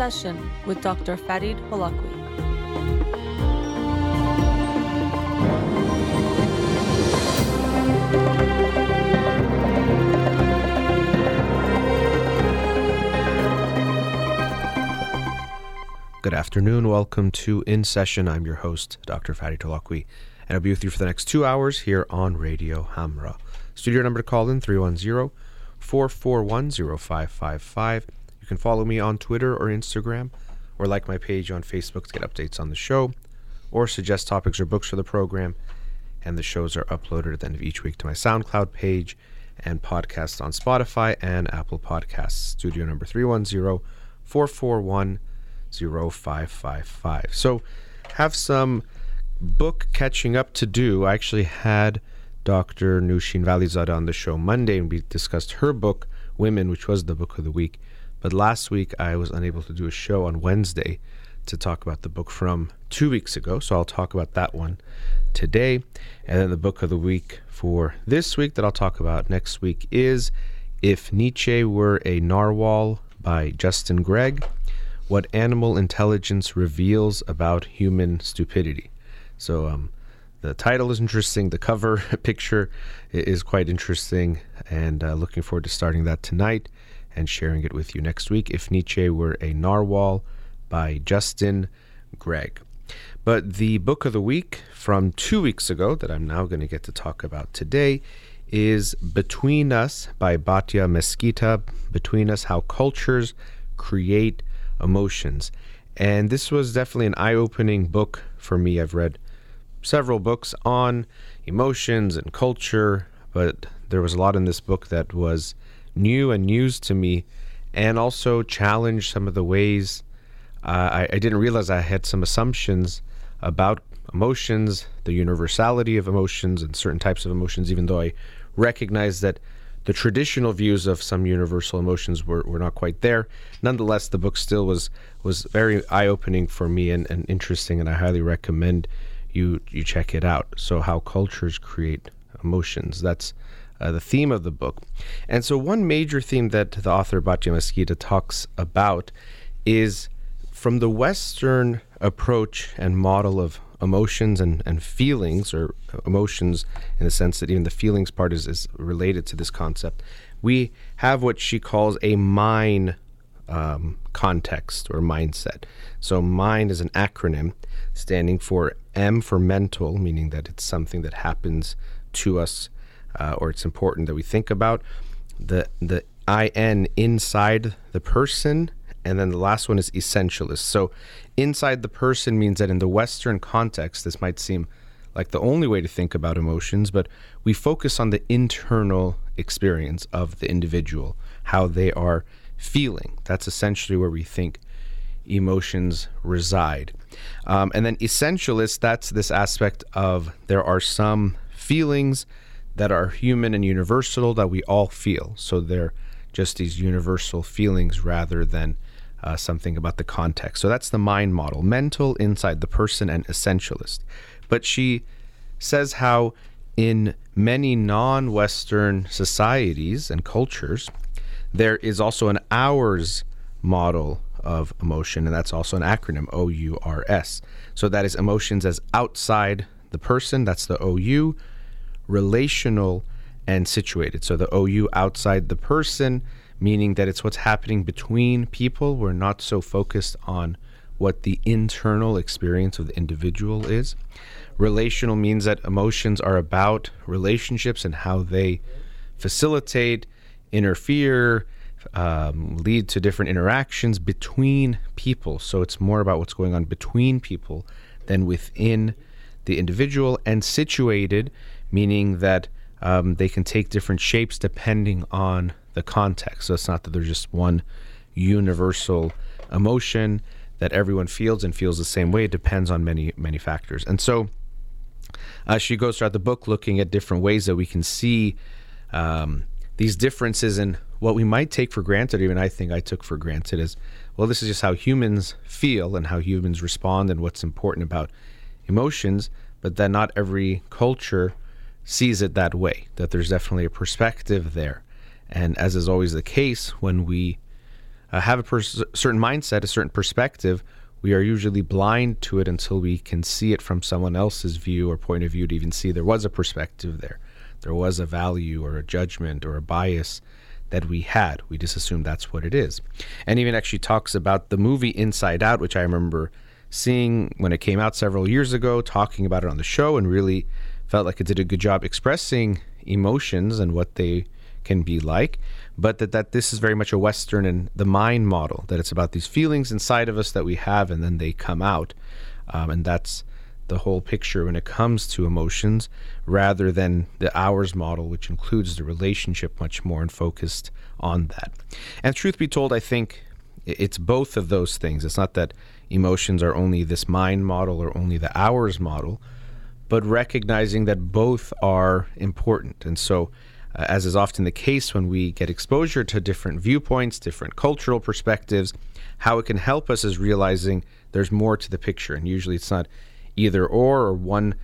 Session with Dr. Farid Holakwi. Good afternoon. Welcome to In Session. I'm your host, Dr. Fadi Tolakwi, and I'll be with you for the next two hours here on Radio Hamra. Studio number to call in 310 441 0555. Can follow me on Twitter or Instagram, or like my page on Facebook to get updates on the show, or suggest topics or books for the program. And the shows are uploaded at the end of each week to my SoundCloud page and podcasts on Spotify and Apple Podcasts. Studio number 310 441 0555. So, have some book catching up to do. I actually had Dr. Nushin Valizada on the show Monday and we discussed her book, Women, which was the book of the week. But last week I was unable to do a show on Wednesday to talk about the book from two weeks ago. So I'll talk about that one today. And then the book of the week for this week that I'll talk about next week is If Nietzsche Were a Narwhal by Justin Gregg what animal intelligence reveals about human stupidity. So, um, the title is interesting. The cover picture is quite interesting, and uh, looking forward to starting that tonight and sharing it with you next week. If Nietzsche Were a Narwhal by Justin Gregg. But the book of the week from two weeks ago that I'm now going to get to talk about today is Between Us by Batja Mesquita. Between Us How Cultures Create emotions. And this was definitely an eye opening book for me. I've read several books on emotions and culture, but there was a lot in this book that was new and news to me and also challenge some of the ways uh, I, I didn't realize I had some assumptions about emotions, the universality of emotions, and certain types of emotions, even though I recognize that the traditional views of some universal emotions were, were not quite there. Nonetheless, the book still was was very eye opening for me and, and interesting, and I highly recommend you you check it out. So, how cultures create emotions. That's uh, the theme of the book. And so, one major theme that the author Batja Mesquita talks about is from the Western approach and model of emotions and, and feelings, or emotions in the sense that even the feelings part is, is related to this concept, we have what she calls a mind um, context or mindset. So, mind is an acronym standing for M for mental, meaning that it's something that happens to us uh, or it's important that we think about. The, the IN inside the person and then the last one is essentialist. So, inside the person means that in the Western context, this might seem like the only way to think about emotions, but we focus on the internal experience of the individual, how they are feeling. That's essentially where we think emotions reside. Um, and then essentialist, that's this aspect of there are some feelings that are human and universal that we all feel. So they're just these universal feelings rather than uh, something about the context. So that's the mind model mental, inside the person, and essentialist. But she says how in many non Western societies and cultures, there is also an ours model of emotion, and that's also an acronym O U R S. So that is emotions as outside the person, that's the OU, relational and situated. So the OU outside the person meaning that it's what's happening between people. We're not so focused on what the internal experience of the individual is. Relational means that emotions are about relationships and how they facilitate, interfere, um, lead to different interactions between people. So it's more about what's going on between people than within the individual, and situated, meaning that um, they can take different shapes depending on the context. So it's not that there's just one universal emotion that everyone feels and feels the same way. It depends on many, many factors. And so uh, she goes throughout the book looking at different ways that we can see um, these differences in what we might take for granted, even I think I took for granted, is well, this is just how humans feel and how humans respond and what's important about emotions, but that not every culture sees it that way, that there's definitely a perspective there. And as is always the case, when we uh, have a pers- certain mindset, a certain perspective, we are usually blind to it until we can see it from someone else's view or point of view to even see there was a perspective there. There was a value or a judgment or a bias that we had. We just assume that's what it is. And even actually talks about the movie Inside Out, which I remember seeing when it came out several years ago, talking about it on the show, and really felt like it did a good job expressing emotions and what they can be like but that, that this is very much a Western and the mind model, that it's about these feelings inside of us that we have and then they come out. Um, and that's the whole picture when it comes to emotions, rather than the ours model, which includes the relationship much more and focused on that. And truth be told, I think it's both of those things. It's not that emotions are only this mind model or only the ours model, but recognizing that both are important. And so uh, as is often the case when we get exposure to different viewpoints, different cultural perspectives, how it can help us is realizing there's more to the picture. And usually it's not either or or one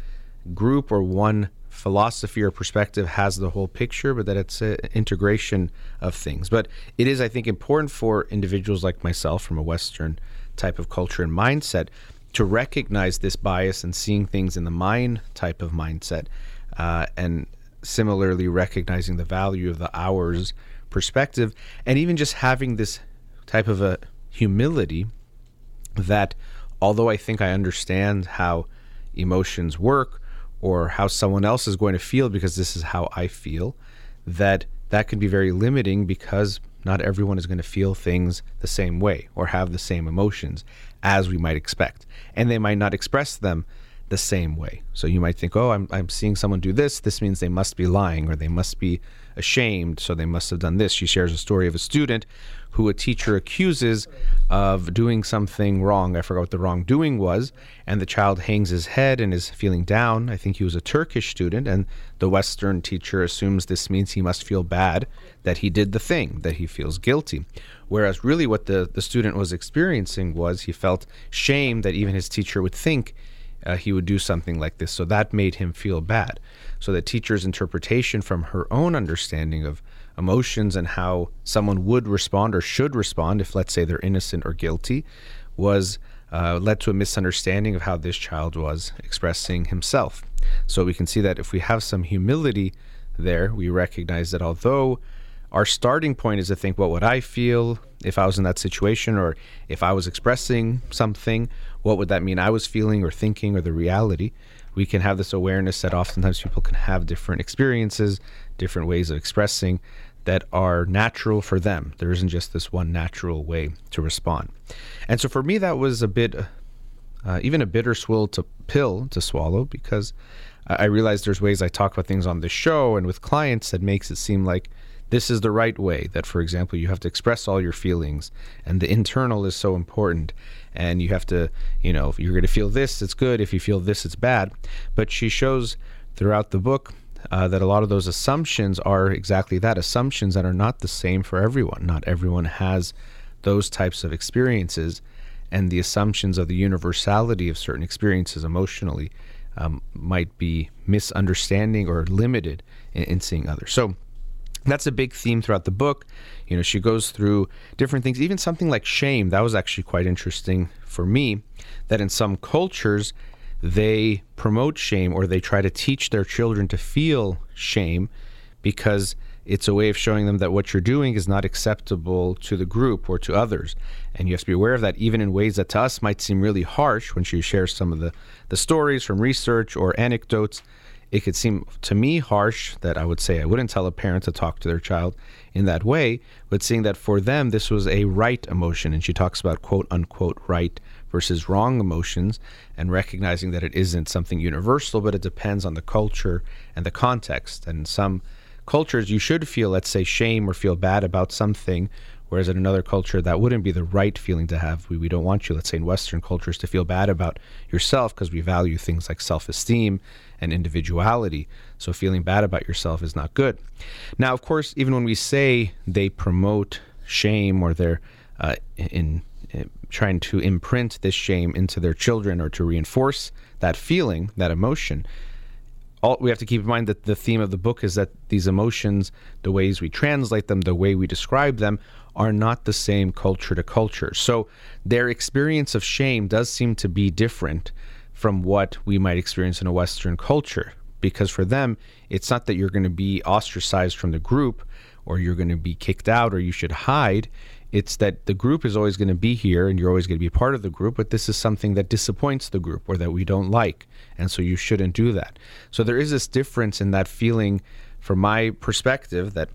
group or one philosophy or perspective has the whole picture, but that it's an integration of things. But it is, I think, important for individuals like myself from a Western type of culture and mindset to recognize this bias and seeing things in the mind type of mindset uh, and similarly recognizing the value of the ours perspective and even just having this type of a humility that although I think I understand how emotions work or how someone else is going to feel because this is how I feel that that can be very limiting because not everyone is going to feel things the same way or have the same emotions as we might expect and they might not express them the same way. So you might think, oh, I'm, I'm seeing someone do this. This means they must be lying or they must be ashamed. So they must have done this. She shares a story of a student who a teacher accuses of doing something wrong. I forgot what the wrongdoing was. And the child hangs his head and is feeling down. I think he was a Turkish student. And the Western teacher assumes this means he must feel bad that he did the thing, that he feels guilty. Whereas really what the, the student was experiencing was he felt shame that even his teacher would think uh, he would do something like this. So that made him feel bad. So the teacher's interpretation from her own understanding of emotions and how someone would respond or should respond if, let's say, they're innocent or guilty, was uh, led to a misunderstanding of how this child was expressing himself. So we can see that if we have some humility there, we recognize that although our starting point is to think, what would I feel if I was in that situation, or if I was expressing something, what would that mean I was feeling or thinking, or the reality? We can have this awareness that oftentimes people can have different experiences, different ways of expressing that are natural for them. There isn't just this one natural way to respond. And so for me, that was a bit, uh, even a bitter swill to pill to swallow because I realized there's ways I talk about things on the show and with clients that makes it seem like this is the right way. That, for example, you have to express all your feelings, and the internal is so important. And you have to, you know, if you're going to feel this, it's good. If you feel this, it's bad. But she shows throughout the book uh, that a lot of those assumptions are exactly that assumptions that are not the same for everyone. Not everyone has those types of experiences, and the assumptions of the universality of certain experiences emotionally um, might be misunderstanding or limited in, in seeing others. So, that's a big theme throughout the book. You know, she goes through different things, even something like shame. That was actually quite interesting for me. That in some cultures, they promote shame or they try to teach their children to feel shame because it's a way of showing them that what you're doing is not acceptable to the group or to others. And you have to be aware of that, even in ways that to us might seem really harsh when she shares some of the, the stories from research or anecdotes it could seem to me harsh that I would say I wouldn't tell a parent to talk to their child in that way, but seeing that for them this was a right emotion, and she talks about quote unquote right versus wrong emotions, and recognizing that it isn't something universal, but it depends on the culture and the context. And some cultures, you should feel, let's say, shame or feel bad about something Whereas in another culture, that wouldn't be the right feeling to have. We, we don't want you, let's say in Western cultures, to feel bad about yourself because we value things like self esteem and individuality. So feeling bad about yourself is not good. Now, of course, even when we say they promote shame or they're uh, in, in trying to imprint this shame into their children or to reinforce that feeling, that emotion, all, we have to keep in mind that the theme of the book is that these emotions, the ways we translate them, the way we describe them, are not the same culture to culture. So their experience of shame does seem to be different from what we might experience in a Western culture. Because for them, it's not that you're going to be ostracized from the group or you're going to be kicked out or you should hide. It's that the group is always going to be here and you're always going to be part of the group, but this is something that disappoints the group or that we don't like. And so you shouldn't do that. So there is this difference in that feeling, from my perspective, that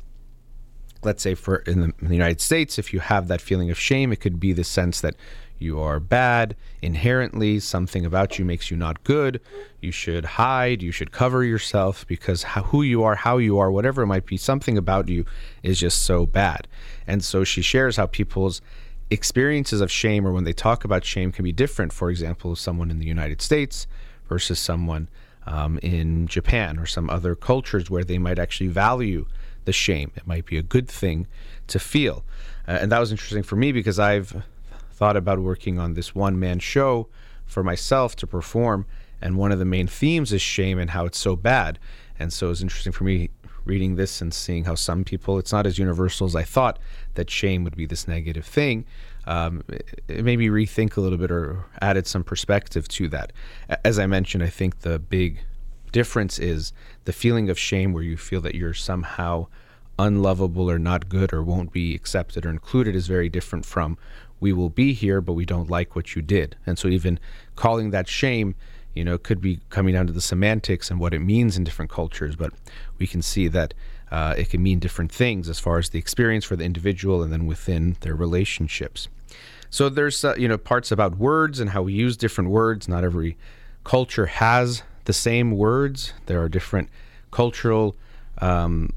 let's say for in the, in the, United States, if you have that feeling of shame, it could be the sense that you are bad inherently, something about you makes you not good. You should hide, you should cover yourself because how, who you are, how you are, whatever it might be, something about you is just so bad. And so she shares how people's experiences of shame or when they talk about shame can be different. For example, someone in the United States versus someone um, in Japan or some other cultures where they might actually value the shame. It might be a good thing to feel. Uh, and that was interesting for me because I've thought about working on this one man show for myself to perform. And one of the main themes is shame and how it's so bad. And so it was interesting for me reading this and seeing how some people, it's not as universal as I thought that shame would be this negative thing. Um, it made me rethink a little bit or added some perspective to that. As I mentioned, I think the big difference is the feeling of shame where you feel that you're somehow unlovable or not good or won't be accepted or included is very different from we will be here but we don't like what you did. And so even calling that shame you know could be coming down to the semantics and what it means in different cultures but we can see that uh, it can mean different things as far as the experience for the individual and then within their relationships. So there's uh, you know parts about words and how we use different words. Not every culture has the same words. There are different cultural um,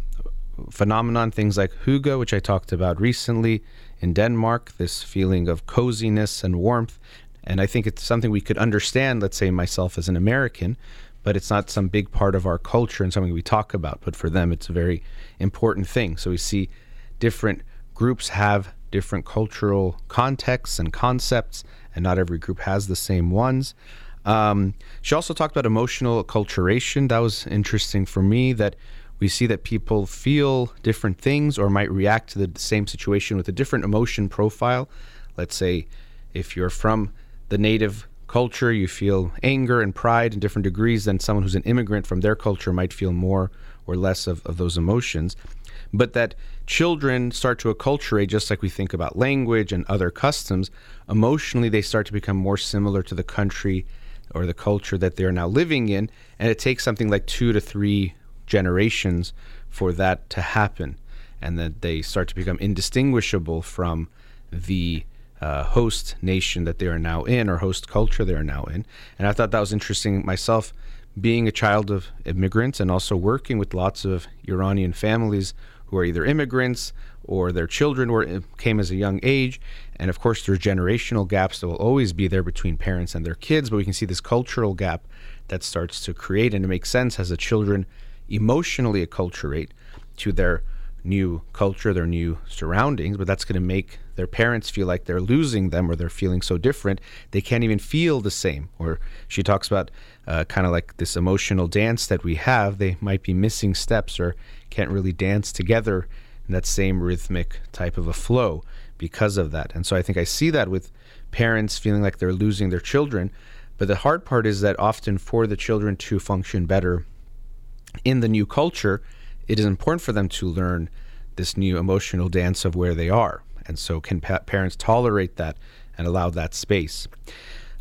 phenomenon, things like hygge, which I talked about recently in Denmark, this feeling of coziness and warmth. And I think it's something we could understand, let's say myself as an American, but it's not some big part of our culture and something we talk about. But for them, it's a very important thing. So we see different groups have different cultural contexts and concepts, and not every group has the same ones. Um, she also talked about emotional acculturation. That was interesting for me that we see that people feel different things or might react to the same situation with a different emotion profile. Let's say if you're from the native culture, you feel anger and pride in different degrees than someone who's an immigrant from their culture might feel more or less of, of those emotions. But that children start to acculturate, just like we think about language and other customs, emotionally they start to become more similar to the country or the culture that they're now living in. And it takes something like two to three generations for that to happen. And that they start to become indistinguishable from the uh, host nation that they are now in or host culture they are now in. And I thought that was interesting myself, being a child of immigrants and also working with lots of Iranian families who are either immigrants or their children were came as a young age and of course there's generational gaps that will always be there between parents and their kids but we can see this cultural gap that starts to create and it makes sense as the children emotionally acculturate to their new culture their new surroundings but that's going to make their parents feel like they're losing them or they're feeling so different they can't even feel the same or she talks about uh, kind of like this emotional dance that we have they might be missing steps or can't really dance together in that same rhythmic type of a flow because of that. And so I think I see that with parents feeling like they're losing their children. But the hard part is that often for the children to function better in the new culture, it is important for them to learn this new emotional dance of where they are. And so, can pa- parents tolerate that and allow that space?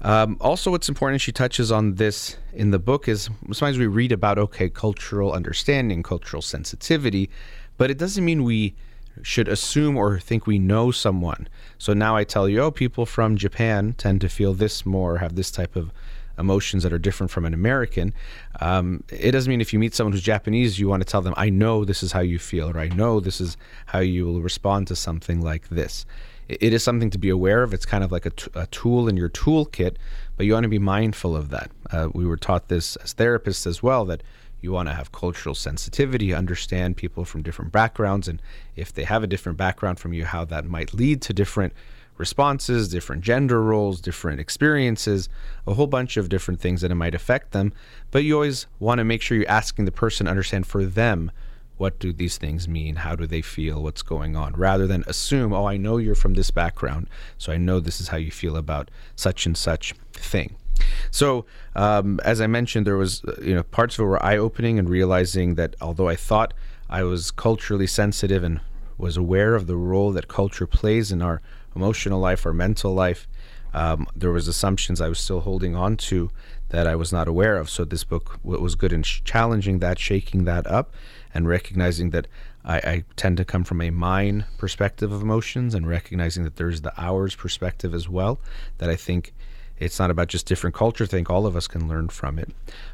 Um, also, what's important, she touches on this in the book, is sometimes we read about, okay, cultural understanding, cultural sensitivity, but it doesn't mean we should assume or think we know someone. So now I tell you, oh, people from Japan tend to feel this more, have this type of emotions that are different from an American. Um, it doesn't mean if you meet someone who's Japanese, you want to tell them, I know this is how you feel, or I know this is how you will respond to something like this. It, is something to be aware of. It's kind of like a, t- a tool in your toolkit, but you want to be mindful of that. Uh, we were taught this as therapists as well that you want to have cultural sensitivity, understand people from different backgrounds, and if they have a different background from you, how that might lead to different responses, different gender roles, different experiences, a whole bunch of different things that it might affect them. But you always want to make sure you're asking the person to understand for them what do these things mean? How do they feel? What's going on? Rather than assume, oh, I know you're from this background, so I know this is how you feel about such and such thing. So, um, as I mentioned, there was uh, you know parts of it were eye opening and realizing that although I thought I was culturally sensitive and was aware of the role that culture plays in our emotional life, or mental life, um, there was assumptions I was still holding on to that I was not aware of. So this book was good in challenging that, shaking that up, and recognizing that I, I, tend to come from a mind perspective of emotions, and recognizing that there's the ours perspective as well. That I think it's not about just different culture. I think all of us can learn from it.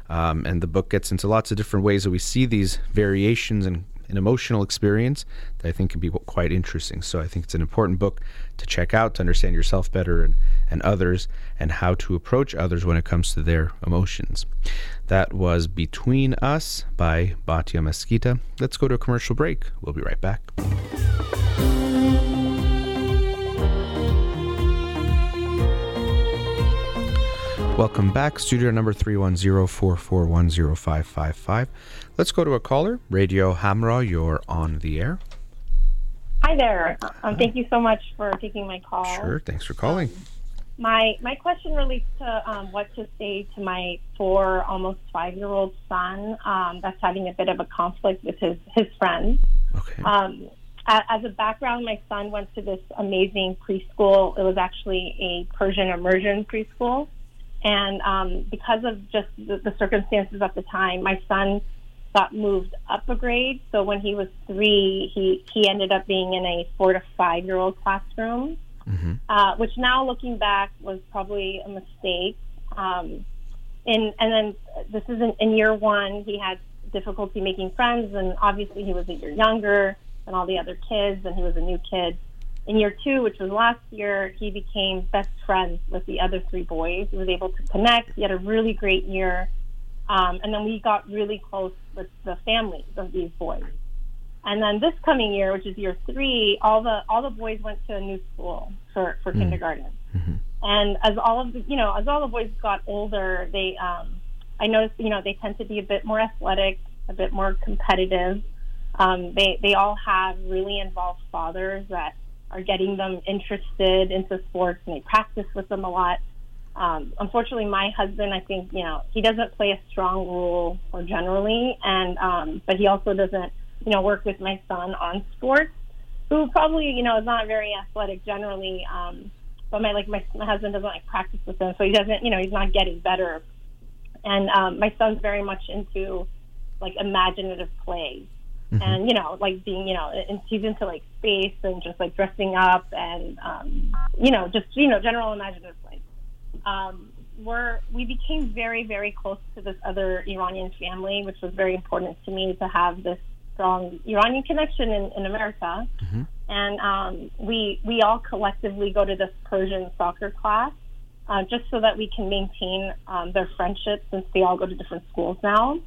Um, and the book gets into lots of different ways that we see these variations and an emotional experience that I think can be quite interesting. So I think it's an important book to check out to understand yourself better and, and others and how to approach others when it comes to their emotions. That was Between Us by Batja Mesquita. Let's go to a commercial break. We'll be right back. Welcome back. Studio number 310-441-0555. Let's go to a caller. Radio Hamra, you're on the air. Hi there. Um, thank you so much for taking my call. Sure. Thanks for calling. Um, my my question relates to um, what to say to my four, almost five year old son um, that's having a bit of a conflict with his his friends. Okay. Um, as a background, my son went to this amazing preschool. It was actually a Persian immersion preschool. And um, because of just the, the circumstances at the time, my son got moved up a grade. So when he was three, he, he ended up being in a four to five year old classroom, mm-hmm. uh, which now looking back was probably a mistake. Um, and, and then this is in, in year one, he had difficulty making friends, and obviously he was a year younger than all the other kids, and he was a new kid in year two, which was last year, he became best friends with the other three boys. He was able to connect. He had a really great year. Um, and then we got really close with the families of these boys. And then this coming year, which is year three, all the all the boys went to a new school for, for mm-hmm. kindergarten. Mm-hmm. And as all of the you know, as all the boys got older, they um, I noticed, you know, they tend to be a bit more athletic, a bit more competitive. Um, they they all have really involved fathers that are getting them interested into sports and they practice with them a lot. Um, unfortunately, my husband, I think, you know, he doesn't play a strong role or generally, and um, but he also doesn't, you know, work with my son on sports, who probably, you know, is not very athletic generally. Um, but my like my, my husband doesn't like practice with him, so he doesn't, you know, he's not getting better. And um, my son's very much into like imaginative play. Mm-hmm. And you know, like being, you know, and he's into like space and just like dressing up and um, you know, just you know, general imaginative like. Um, we're we became very very close to this other Iranian family, which was very important to me to have this strong Iranian connection in, in America. Mm-hmm. And um, we we all collectively go to this Persian soccer class uh, just so that we can maintain um, their friendship since they all go to different schools now.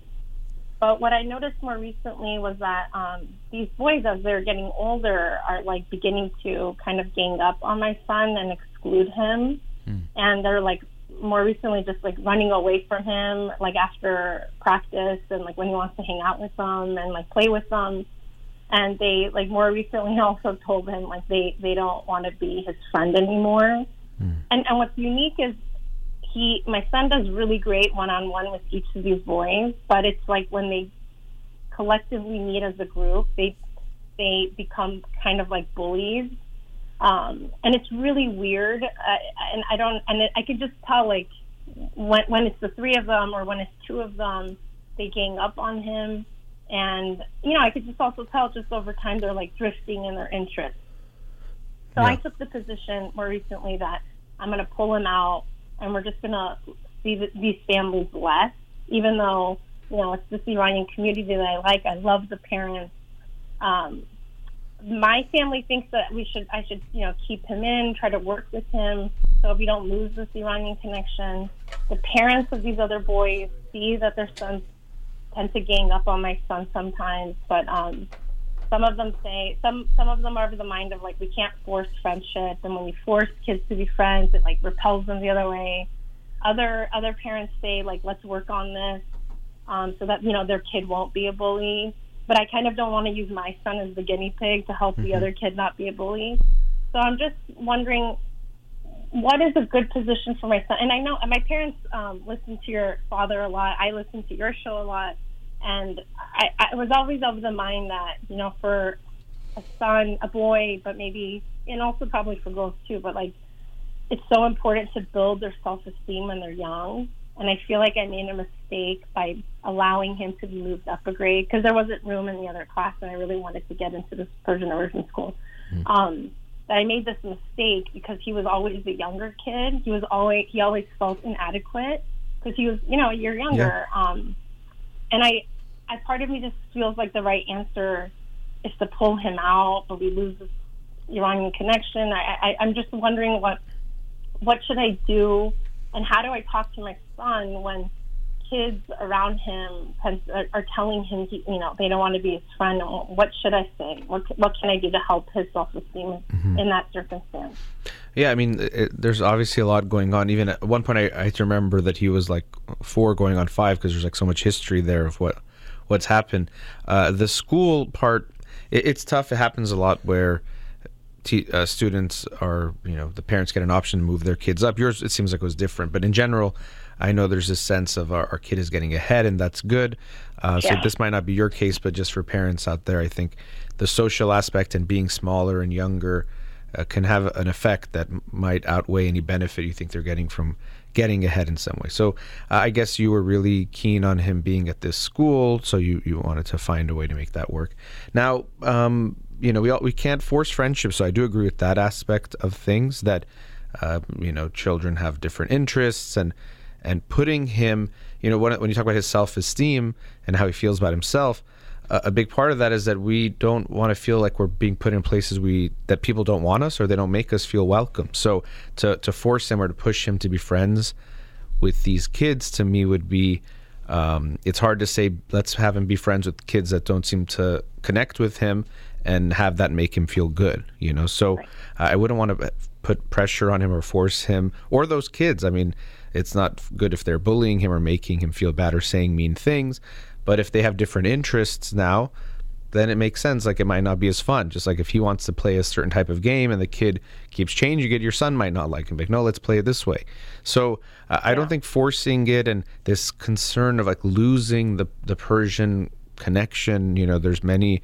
But what I noticed more recently was that um, these boys, as they're getting older, are like beginning to kind of gang up on my son and exclude him. Mm. And they're like more recently just like running away from him, like after practice and like when he wants to hang out with them and like play with them. And they like more recently also told him like they they don't want to be his friend anymore. Mm. And and what's unique is he my son does really great one on one with each of these boys, but it's like when they collectively meet as a group, they they become kind of like bullies. Um, and it's really weird, uh, and I don't, and it, I can just tell like when when it's the three of them or when it's two of them, they gang up on him, and you know I could just also tell just over time they're like drifting in their interests. So yeah. I took the position more recently that I'm going to pull him out and we're just going to see the, these families less, even though, you know, it's this Iranian community that I like. I love the parents. Um, my family thinks that we should, I should, you know, keep him in, try to work with him so we don't lose this Iranian connection. The parents of these other boys see that their sons tend to gang up on my son sometimes, but um, some of them say some some of them are of the mind of like we can't force friendship, and when we force kids to be friends, it like repels them the other way. Other other parents say like let's work on this um, so that you know their kid won't be a bully. But I kind of don't want to use my son as the guinea pig to help mm-hmm. the other kid not be a bully. So I'm just wondering what is a good position for my son? And I know my parents um, listen to your father a lot. I listen to your show a lot, and I, I was always of the mind that you know for a son, a boy, but maybe and also probably for girls too. But like, it's so important to build their self esteem when they're young. And I feel like I made a mistake by allowing him to be moved up a grade because there wasn't room in the other class, and I really wanted to get into this Persian immersion school. Mm-hmm. Um, that I made this mistake because he was always the younger kid. He was always he always felt inadequate because he was you know a year younger. Yeah. Um, and I, I part of me just feels like the right answer is to pull him out, but we lose this Iranian connection. I, I I'm just wondering what what should I do, and how do I talk to my son when kids around him are, are telling him, he, you know, they don't want to be his friend. What should I say? What, what can I do to help his self esteem mm-hmm. in that circumstance? Yeah, I mean, it, there's obviously a lot going on. Even at one point, I, I remember that he was like four going on five because there's like so much history there of what what's happened. Uh, the school part, it, it's tough. It happens a lot where. T- uh, students are, you know, the parents get an option to move their kids up. Yours, it seems like it was different, but in general, I know there's a sense of our, our kid is getting ahead, and that's good. Uh, yeah. So this might not be your case, but just for parents out there, I think the social aspect and being smaller and younger uh, can have an effect that might outweigh any benefit you think they're getting from getting ahead in some way. So uh, I guess you were really keen on him being at this school, so you, you wanted to find a way to make that work. Now, um, you know, we all, we can't force friendship, so I do agree with that aspect of things. That uh, you know, children have different interests and and putting him, you know, when, when you talk about his self esteem and how he feels about himself, uh, a big part of that is that we don't want to feel like we're being put in places we that people don't want us or they don't make us feel welcome. So to to force him or to push him to be friends with these kids to me would be um, it's hard to say let's have him be friends with kids that don't seem to connect with him and have that make him feel good you know so right. i wouldn't want to put pressure on him or force him or those kids i mean it's not good if they're bullying him or making him feel bad or saying mean things. But if they have different interests now, then it makes sense. Like it might not be as fun. Just like if he wants to play a certain type of game and the kid keeps changing it, your son might not like him. Like, no, let's play it this way. So uh, I don't think forcing it and this concern of like losing the the Persian connection. You know, there's many.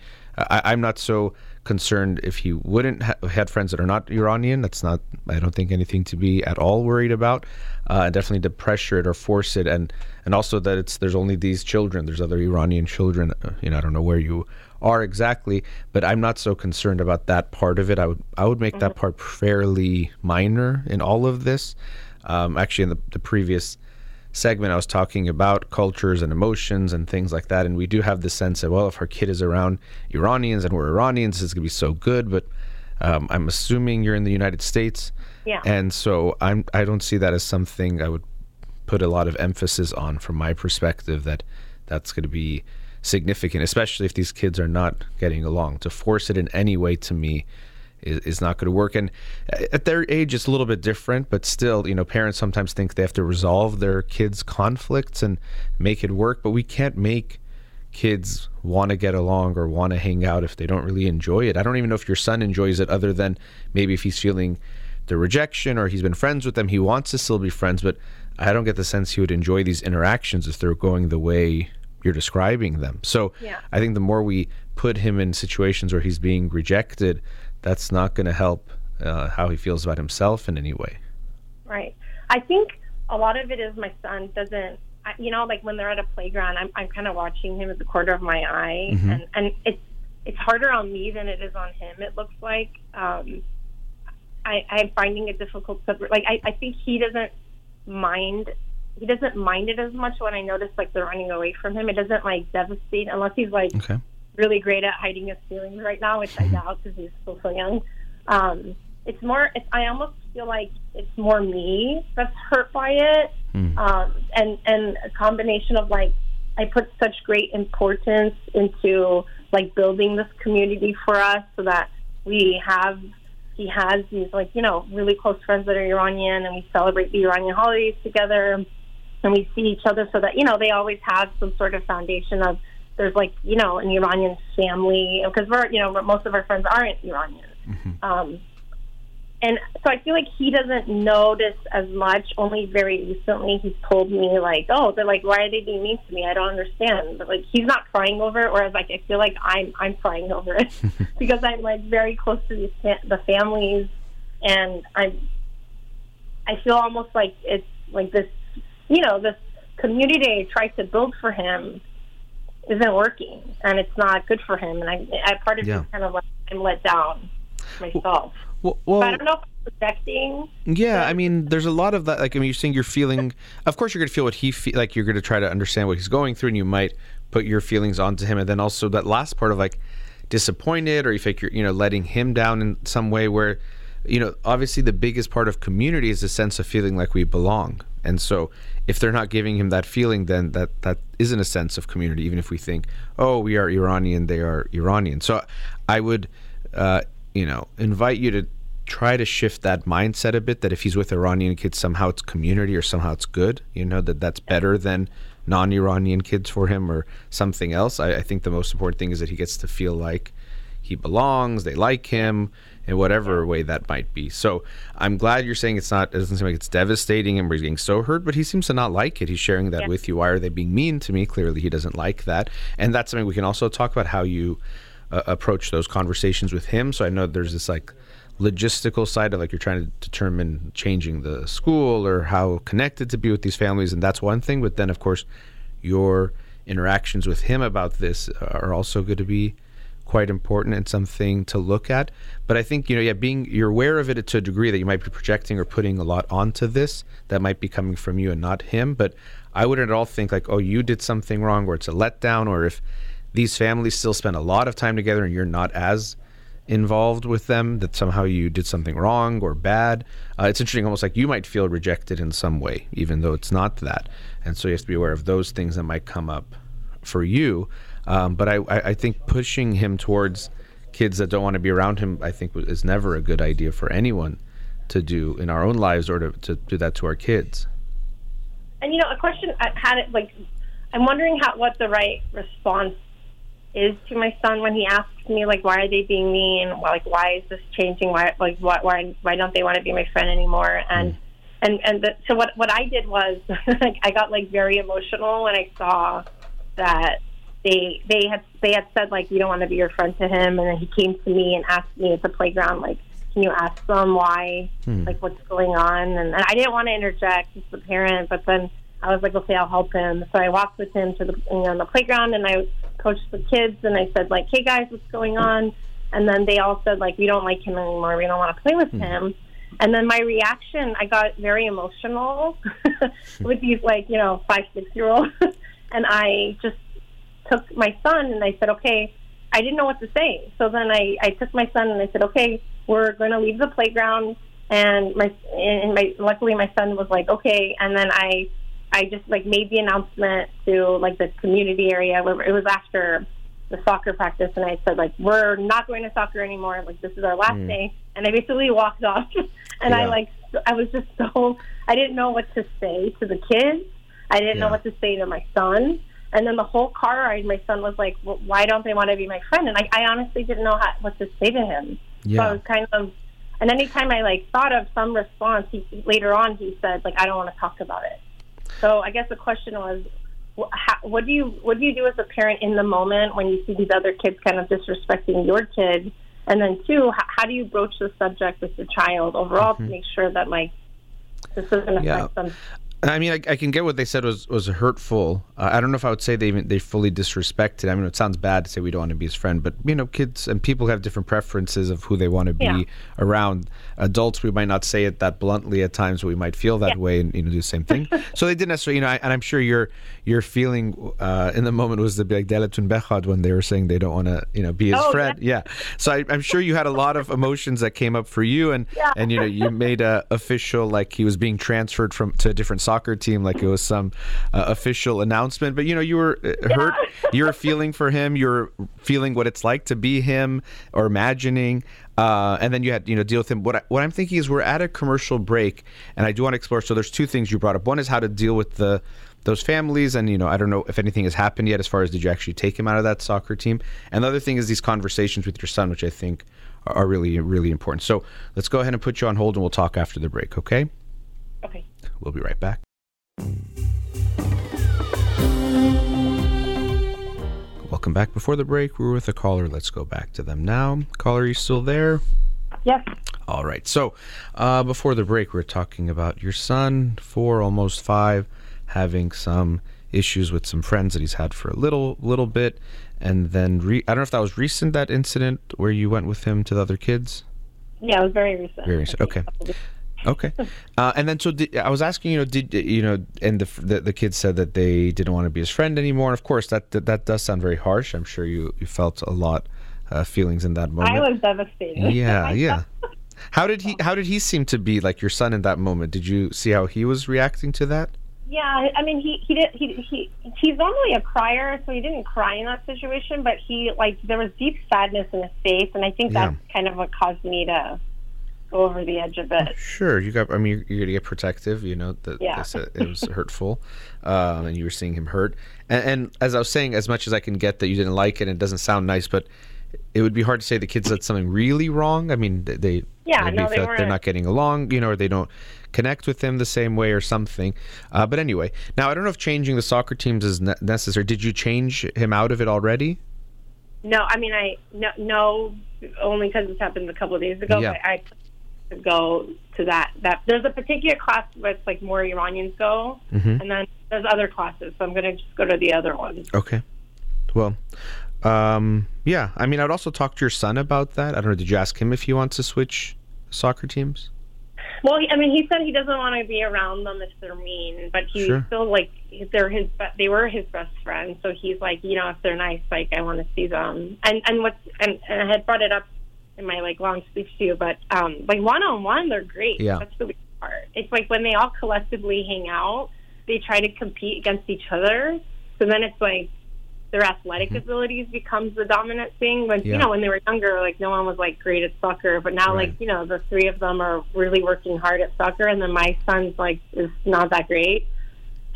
I, I'm not so concerned if he wouldn't ha- had friends that are not Iranian. That's not, I don't think, anything to be at all worried about. Uh, and definitely to pressure it or force it, and and also that it's there's only these children. There's other Iranian children. Uh, you know, I don't know where you are exactly, but I'm not so concerned about that part of it. I would I would make mm-hmm. that part fairly minor in all of this. Um, actually, in the, the previous segment, I was talking about cultures and emotions and things like that. And we do have the sense that, well, if our kid is around Iranians and we're Iranians, it's going to be so good. But um, I'm assuming you're in the United States. Yeah. And so I'm, I don't see that as something I would put a lot of emphasis on from my perspective that that's going to be significant, especially if these kids are not getting along. To force it in any way to me is, is not going to work. And uh, at their age, it's a little bit different, but still, you know, parents sometimes think they have to resolve their kids' conflicts and make it work, but we can't make kids want to get along or want to hang out if they don't really enjoy it. I don't even know if your son enjoys it, other than maybe if he's feeling the rejection or he's been friends with them, he wants to still be friends, but I don't get the sense he would enjoy these interactions if they're going the way you're describing them. So yeah. I think the more we put him in situations where he's being rejected, that's not going to help uh, how he feels about himself in any way. Right. I think a lot of it is my son doesn't, I, you know, like when they're at a playground, I'm, I'm kind of watching him at the corner of my eye, mm-hmm. and, and it's it's harder on me than it is on him. It looks like um, I, I'm finding it difficult to like. I, I think he doesn't mind. He doesn't mind it as much when I notice like they're running away from him. It doesn't like devastate unless he's like okay really great at hiding his feelings right now, which I doubt because he's still so young. Um, it's more. It's, I almost feel like it's more me that's hurt by it, mm. um, and and a combination of like I put such great importance into like building this community for us so that we have he has these like you know really close friends that are Iranian and we celebrate the Iranian holidays together and we see each other so that you know they always have some sort of foundation of there's like you know an Iranian family because we're you know most of our friends aren't Iranian. Mm-hmm. Um, and so I feel like he doesn't notice as much. Only very recently he's told me like, "Oh, they're like, why are they being mean to me? I don't understand." But like, he's not crying over it, whereas like I feel like I'm I'm crying over it because I'm like very close to these fa- the families, and I'm I feel almost like it's like this, you know, this community I tried to build for him isn't working, and it's not good for him. And I, I part of yeah. me kind of like I'm let down myself. Well, well, I don't know if I'm projecting. Yeah, I mean, there's a lot of that. Like, I mean, you're saying you're feeling. Of course, you're going to feel what he feel. Like, you're going to try to understand what he's going through, and you might put your feelings onto him. And then also that last part of like disappointed, or you think you're, you know, letting him down in some way. Where, you know, obviously the biggest part of community is the sense of feeling like we belong. And so, if they're not giving him that feeling, then that that isn't a sense of community. Even if we think, oh, we are Iranian, they are Iranian. So, I would. Uh, you know, invite you to try to shift that mindset a bit that if he's with Iranian kids, somehow it's community or somehow it's good, you know, that that's better than non Iranian kids for him or something else. I, I, think the most important thing is that he gets to feel like he belongs, they like him, in whatever way that might be. So I'm glad you're saying it's not, it doesn't seem like it's devastating and he's getting so hurt, but he seems to not like it. He's sharing that yeah. with you. Why are they being mean to me? Clearly, he doesn't like that. And that's something we can also talk about how you uh, approach those conversations with him. So I know there's this like logistical side of like you're trying to determine changing the school or how connected to be with these families, and that's one thing. But then of course your interactions with him about this are also going to be quite important and something to look at. But I think you know, yeah, being you're aware of it to a degree that you might be projecting or putting a lot onto this that might be coming from you and not him. But I wouldn't at all think like, oh, you did something wrong, or it's a letdown, or if these families still spend a lot of time together and you're not as involved with them that somehow you did something wrong or bad uh, it's interesting almost like you might feel rejected in some way even though it's not that and so you have to be aware of those things that might come up for you um, but I, I think pushing him towards kids that don't want to be around him i think is never a good idea for anyone to do in our own lives or to, to do that to our kids. And you know a question i had it like i'm wondering how what the right response is to my son when he asks me like why are they being mean? Like why is this changing? Why like why why, why don't they want to be my friend anymore? And mm. and and the, so what what I did was like I got like very emotional when I saw that they they had they had said like you don't want to be your friend to him and then he came to me and asked me at the playground like can you ask them why mm. like what's going on and, and I didn't want to interject as the parent but then I was like, okay, I'll help him. So I walked with him to the you know, on the playground, and I coached the kids, and I said like, hey guys, what's going on? And then they all said like, we don't like him anymore. We don't want to play with mm-hmm. him. And then my reaction, I got very emotional with these like you know five six year olds, and I just took my son and I said, okay. I didn't know what to say, so then I I took my son and I said, okay, we're going to leave the playground and my and my luckily my son was like okay and then i I just like made the announcement to like the community area where it was after the soccer practice and I said like we're not going to soccer anymore like this is our last mm. day and I basically walked off and yeah. I like I was just so I didn't know what to say to the kids I didn't yeah. know what to say to my son and then the whole car ride my son was like well, why don't they want to be my friend and I, I honestly didn't know how, what to say to him yeah. so I was kind of and anytime I like thought of some response he, later on he said like I don't want to talk about it so I guess the question was, how, what do you what do you do as a parent in the moment when you see these other kids kind of disrespecting your kid? And then two, how, do you broach the subject with your child overall mm-hmm. to make sure that like this doesn't affect yeah. them? I mean, I, I, can get what they said was was hurtful. Uh, I don't know if I would say they even they fully disrespected. I mean, it sounds bad to say we don't want to be his friend, but you know, kids and people have different preferences of who they want to be yeah. around. Adults, we might not say it that bluntly at times, but we might feel that yeah. way and you know do the same thing. so they didn't necessarily, you know, I, and I'm sure your your feeling uh, in the moment was the like Deletun Bechad when they were saying they don't want to, you know, be his oh, friend. Yeah. yeah. So I, am sure you had a lot of emotions that came up for you, and and you know, you made a official like he was being transferred from to a different soccer team like it was some uh, official announcement. But you know, you were uh, hurt. you're feeling for him. You're feeling what it's like to be him, or imagining. Uh, and then you had you know deal with him. What I, what I'm thinking is we're at a commercial break, and I do want to explore. So there's two things you brought up. One is how to deal with the those families, and you know I don't know if anything has happened yet as far as did you actually take him out of that soccer team. And the other thing is these conversations with your son, which I think are really really important. So let's go ahead and put you on hold, and we'll talk after the break. Okay? Okay. We'll be right back. Welcome back. Before the break, we were with a caller. Let's go back to them now. Caller, are you still there? Yes. All right. So, uh, before the break, we are talking about your son, four, almost five, having some issues with some friends that he's had for a little, little bit, and then re- I don't know if that was recent that incident where you went with him to the other kids. Yeah, it was very recent. Very recent. Okay. Okay. Uh, and then so did, I was asking, you know, did you know, and the, the the kids said that they didn't want to be his friend anymore. And of course, that that, that does sound very harsh. I'm sure you you felt a lot uh, feelings in that moment. I was devastated. Yeah, yeah. How did he How did he seem to be like your son in that moment? Did you see how he was reacting to that? Yeah, I mean, he he did he he he's normally a crier, so he didn't cry in that situation. But he like there was deep sadness in his face, and I think that's Yeah. kind of what caused me to go over the edge of it. Sure, you got. I mean, you're, you're gonna get protective. You know that Yeah. they said it was hurtful, um, and you were seeing him hurt. And, and as I was saying, as much as I can get that you didn't like it, and it doesn't sound nice, but it would be hard to say the kids did something really wrong. I mean, they- they Yeah, maybe no, they felt they're weren't. getting along, you know, or they don't connect with him the same way or something. Uh, but anyway, now I don't know if changing the soccer teams is ne- necessary. Did you change him out of it already? No, I mean, I no, no only because this happened a couple of days ago. Yeah. I go to that. That there's a particular class where it's like more Iranians go, Mhm. and then there's other classes. So I'm going to just go to the other ones. Okay. Well, um, yeah. I mean, I'd also talk to your son about that. I don't know. Did you ask him if he wants to switch soccer teams? Well, I mean, he said he doesn't want to be around them if they're mean, but he Sure. still like they're his. be- They were his best friends, so he's like, you know, if they're nice, like I want to see them. And and what's and, and I had brought it up in my like long speech to you, but um, like one on one, they're great. Yeah. that's the weird part. It's like when they all collectively hang out, they try to compete against each other. So then it's like their athletic abilities becomes the dominant thing. When Mm-hmm. Yeah. you know when they were younger, like no one was like great at soccer, but now Right. like you know the three of them are really working hard at soccer, and then my son's like is not that great,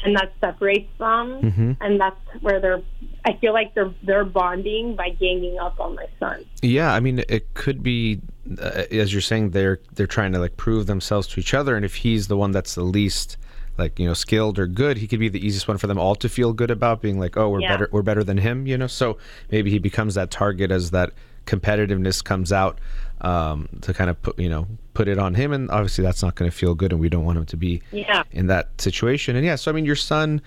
and that separates them, Mhm. and that's where they're. I feel like they're they're bonding by ganging up on my son. Yeah, I mean, it could be, uh, as you're saying, they're they're trying to like prove themselves to each other, and if he's the one that's the least like you know skilled or good, he could be the easiest one for them all to feel good about, being like, oh, we're Yeah. better, we're better than him, you know. So maybe he becomes that target as that competitiveness comes out um, to kind of put you know put it on him, and obviously that's not going to feel good, and we don't want him to be Yeah. in that situation. And yeah, so I mean, your son,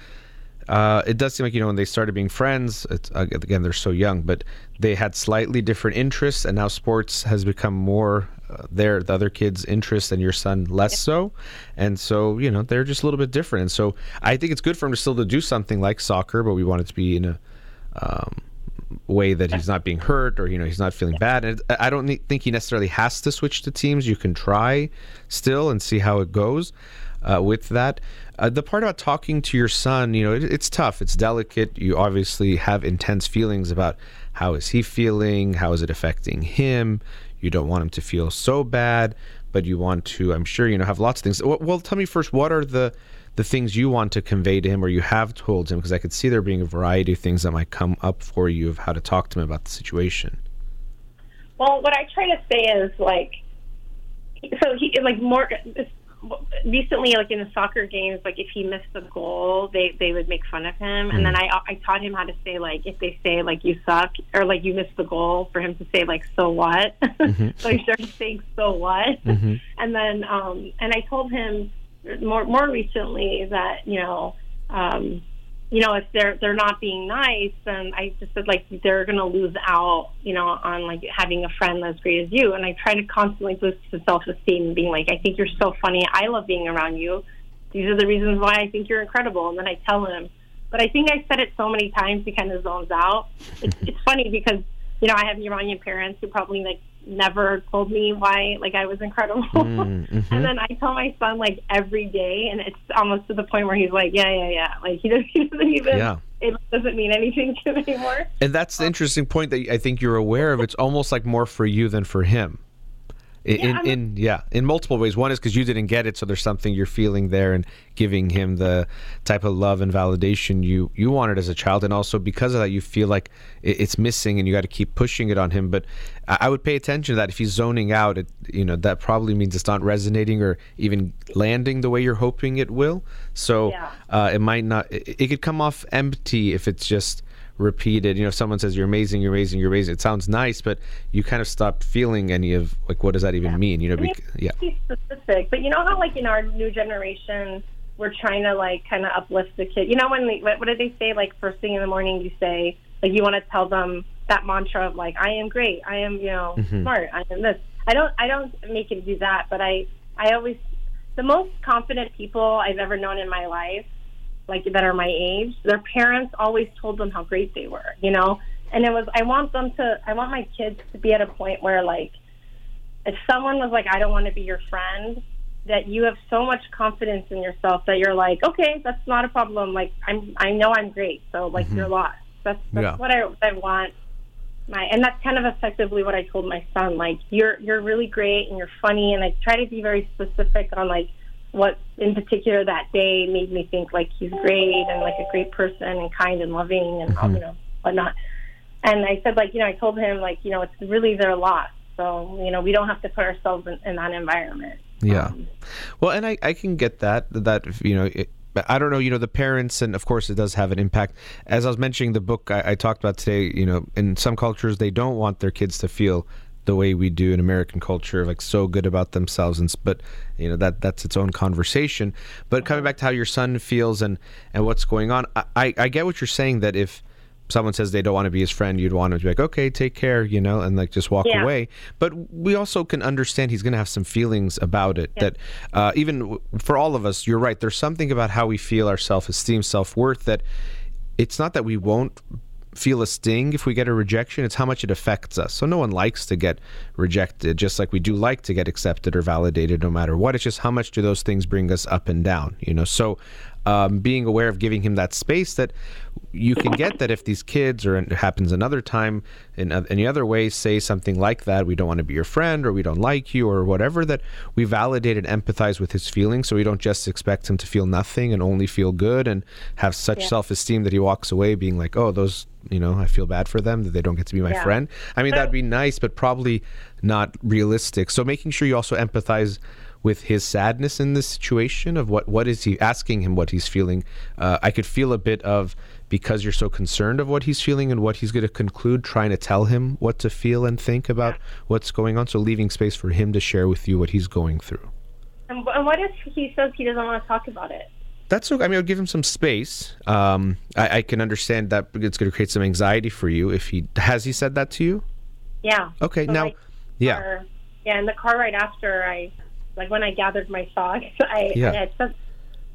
uh, it does seem like you know when they started being friends. It's, uh, again, they're so young, but they had slightly different interests, and now sports has become more uh, their the other kids' interests, and your son less so. And so you know they're just a little bit different. And so I think it's good for him to still to do something like soccer, but we want it to be in a um, way that he's not being hurt or you know he's not feeling bad. And I don't think he necessarily has to switch to teams. You can try still and see how it goes uh, with that. Uh, the part about talking to your son, you know, it, it's tough. It's delicate. You obviously have intense feelings about how is he feeling, how is it affecting him. You don't want him to feel so bad, but you want to, I'm sure, you know, have lots of things. Well, well tell me first, what are the the things you want to convey to him or you have told him because i could see there being a variety of things that might come up for you of how to talk to him about the situation. Well, what I try to say is like, so he like more recently, like in the soccer games, like if he missed a goal, they they would make fun of him, and hmm. then I I taught him how to say like if they say like you suck or like you missed the goal, for him to say like so what. Mm-hmm. so he started saying so what, mm-hmm. and then um and I told him more more recently that you know. um you know, if they're they're not being nice, then I just said like they're gonna lose out, you know, on like having a friend as great as you. And I try to constantly boost his self esteem, being like, I think you're so funny. I love being around you. These are the reasons why I think you're incredible. And then I tell him. But I think I said it so many times he kind of zones out. It's, it's funny because you know I have Iranian parents who probably like never told me why like I was incredible. Mm-hmm. and then I tell my son like every day, and it's almost to the point where he's like, yeah, yeah, yeah. Like he doesn't, he doesn't even. Yeah. It doesn't mean anything to him anymore. And that's the interesting point that I think you're aware of. It's almost like more for you than for him in, yeah, in, in, yeah in multiple ways. One is because you didn't get it so there's something you're feeling there and giving him the type of love and validation you you wanted as a child. And also because of that you feel like it's missing and you got to keep pushing it on him. But I would pay attention to that. If he's zoning out it you know that probably means it's not resonating or even landing the way you're hoping it will. So yeah. uh, it might not it, it could come off empty if it's just repeated. You know, if someone says you're amazing, you're amazing, you're amazing, it sounds nice, but you kind of stop feeling any of like what does that even yeah. mean? You know, be, yeah. specific, but you know how like in our new generation we're trying to like kind of uplift the kid. You know when they, what, what did they say? Like first thing in the morning, you say like you want to tell them that mantra of like I am great, I am you know mm-hmm. smart, I am this. I don't I don't make it do that, but I I always the most confident people I've ever known in my life like that are my age, their parents always told them how great they were, you know? And it was I want them to I want my kids to be at a point where like if someone was like I don't want to be your friend, that you have so much confidence in yourself that you're like, okay, that's not a problem. Like I'm I know I'm great. So like mm-hmm. you're lost. That's that's yeah. what I I want my and that's kind of effectively what I told my son. Like you're you're really great and you're funny and I try to be very specific on like what in particular that day made me think like he's great and like a great person and kind and loving and mm-hmm. you know whatnot. And I said like you know I told him like you know it's really their loss. So you know we don't have to put ourselves in, in that environment. Yeah. Um, well, and I I can get that that you know. It, I don't know, you know, the parents, and of course, it does have an impact. As I was mentioning, the book I, I talked about today, you know, in some cultures, they don't want their kids to feel the way we do in American culture, like so good about themselves. And but you know that that's its own conversation. But coming back to how your son feels and and what's going on, I I get what you're saying that if someone says they don't want to be his friend, you'd want him to be like, okay, take care, you know, and like just walk yeah. away. But we also can understand he's going to have some feelings about it. Yeah. That uh, even for all of us, you're right. There's something about how we feel our self esteem, self worth that it's not that we won't feel a sting if we get a rejection. It's how much it affects us. So no one likes to get rejected, just like we do like to get accepted or validated, no matter what. It's just how much do those things bring us up and down, you know? So um, being aware of giving him that space that you can get that if these kids or it happens another time in any other way say something like that we don't want to be your friend or we don't like you or whatever that we validate and empathize with his feelings so we don't just expect him to feel nothing and only feel good and have such yeah. self-esteem that he walks away being like oh those you know i feel bad for them that they don't get to be my yeah. friend i mean that'd be nice but probably not realistic so making sure you also empathize with his sadness in this situation of what what is he asking him what he's feeling uh, i could feel a bit of because you're so concerned of what he's feeling and what he's going to conclude trying to tell him what to feel and think about yeah. what's going on so leaving space for him to share with you what he's going through and, and what if he says he doesn't want to talk about it that's okay. I mean, I'll give him some space. Um, I, I, can understand that it's going to create some anxiety for you. If he has he said that to you? Yeah. Okay. So now, like, yeah. yeah, in the car right after I like when I gathered my thoughts, I, yeah. I said,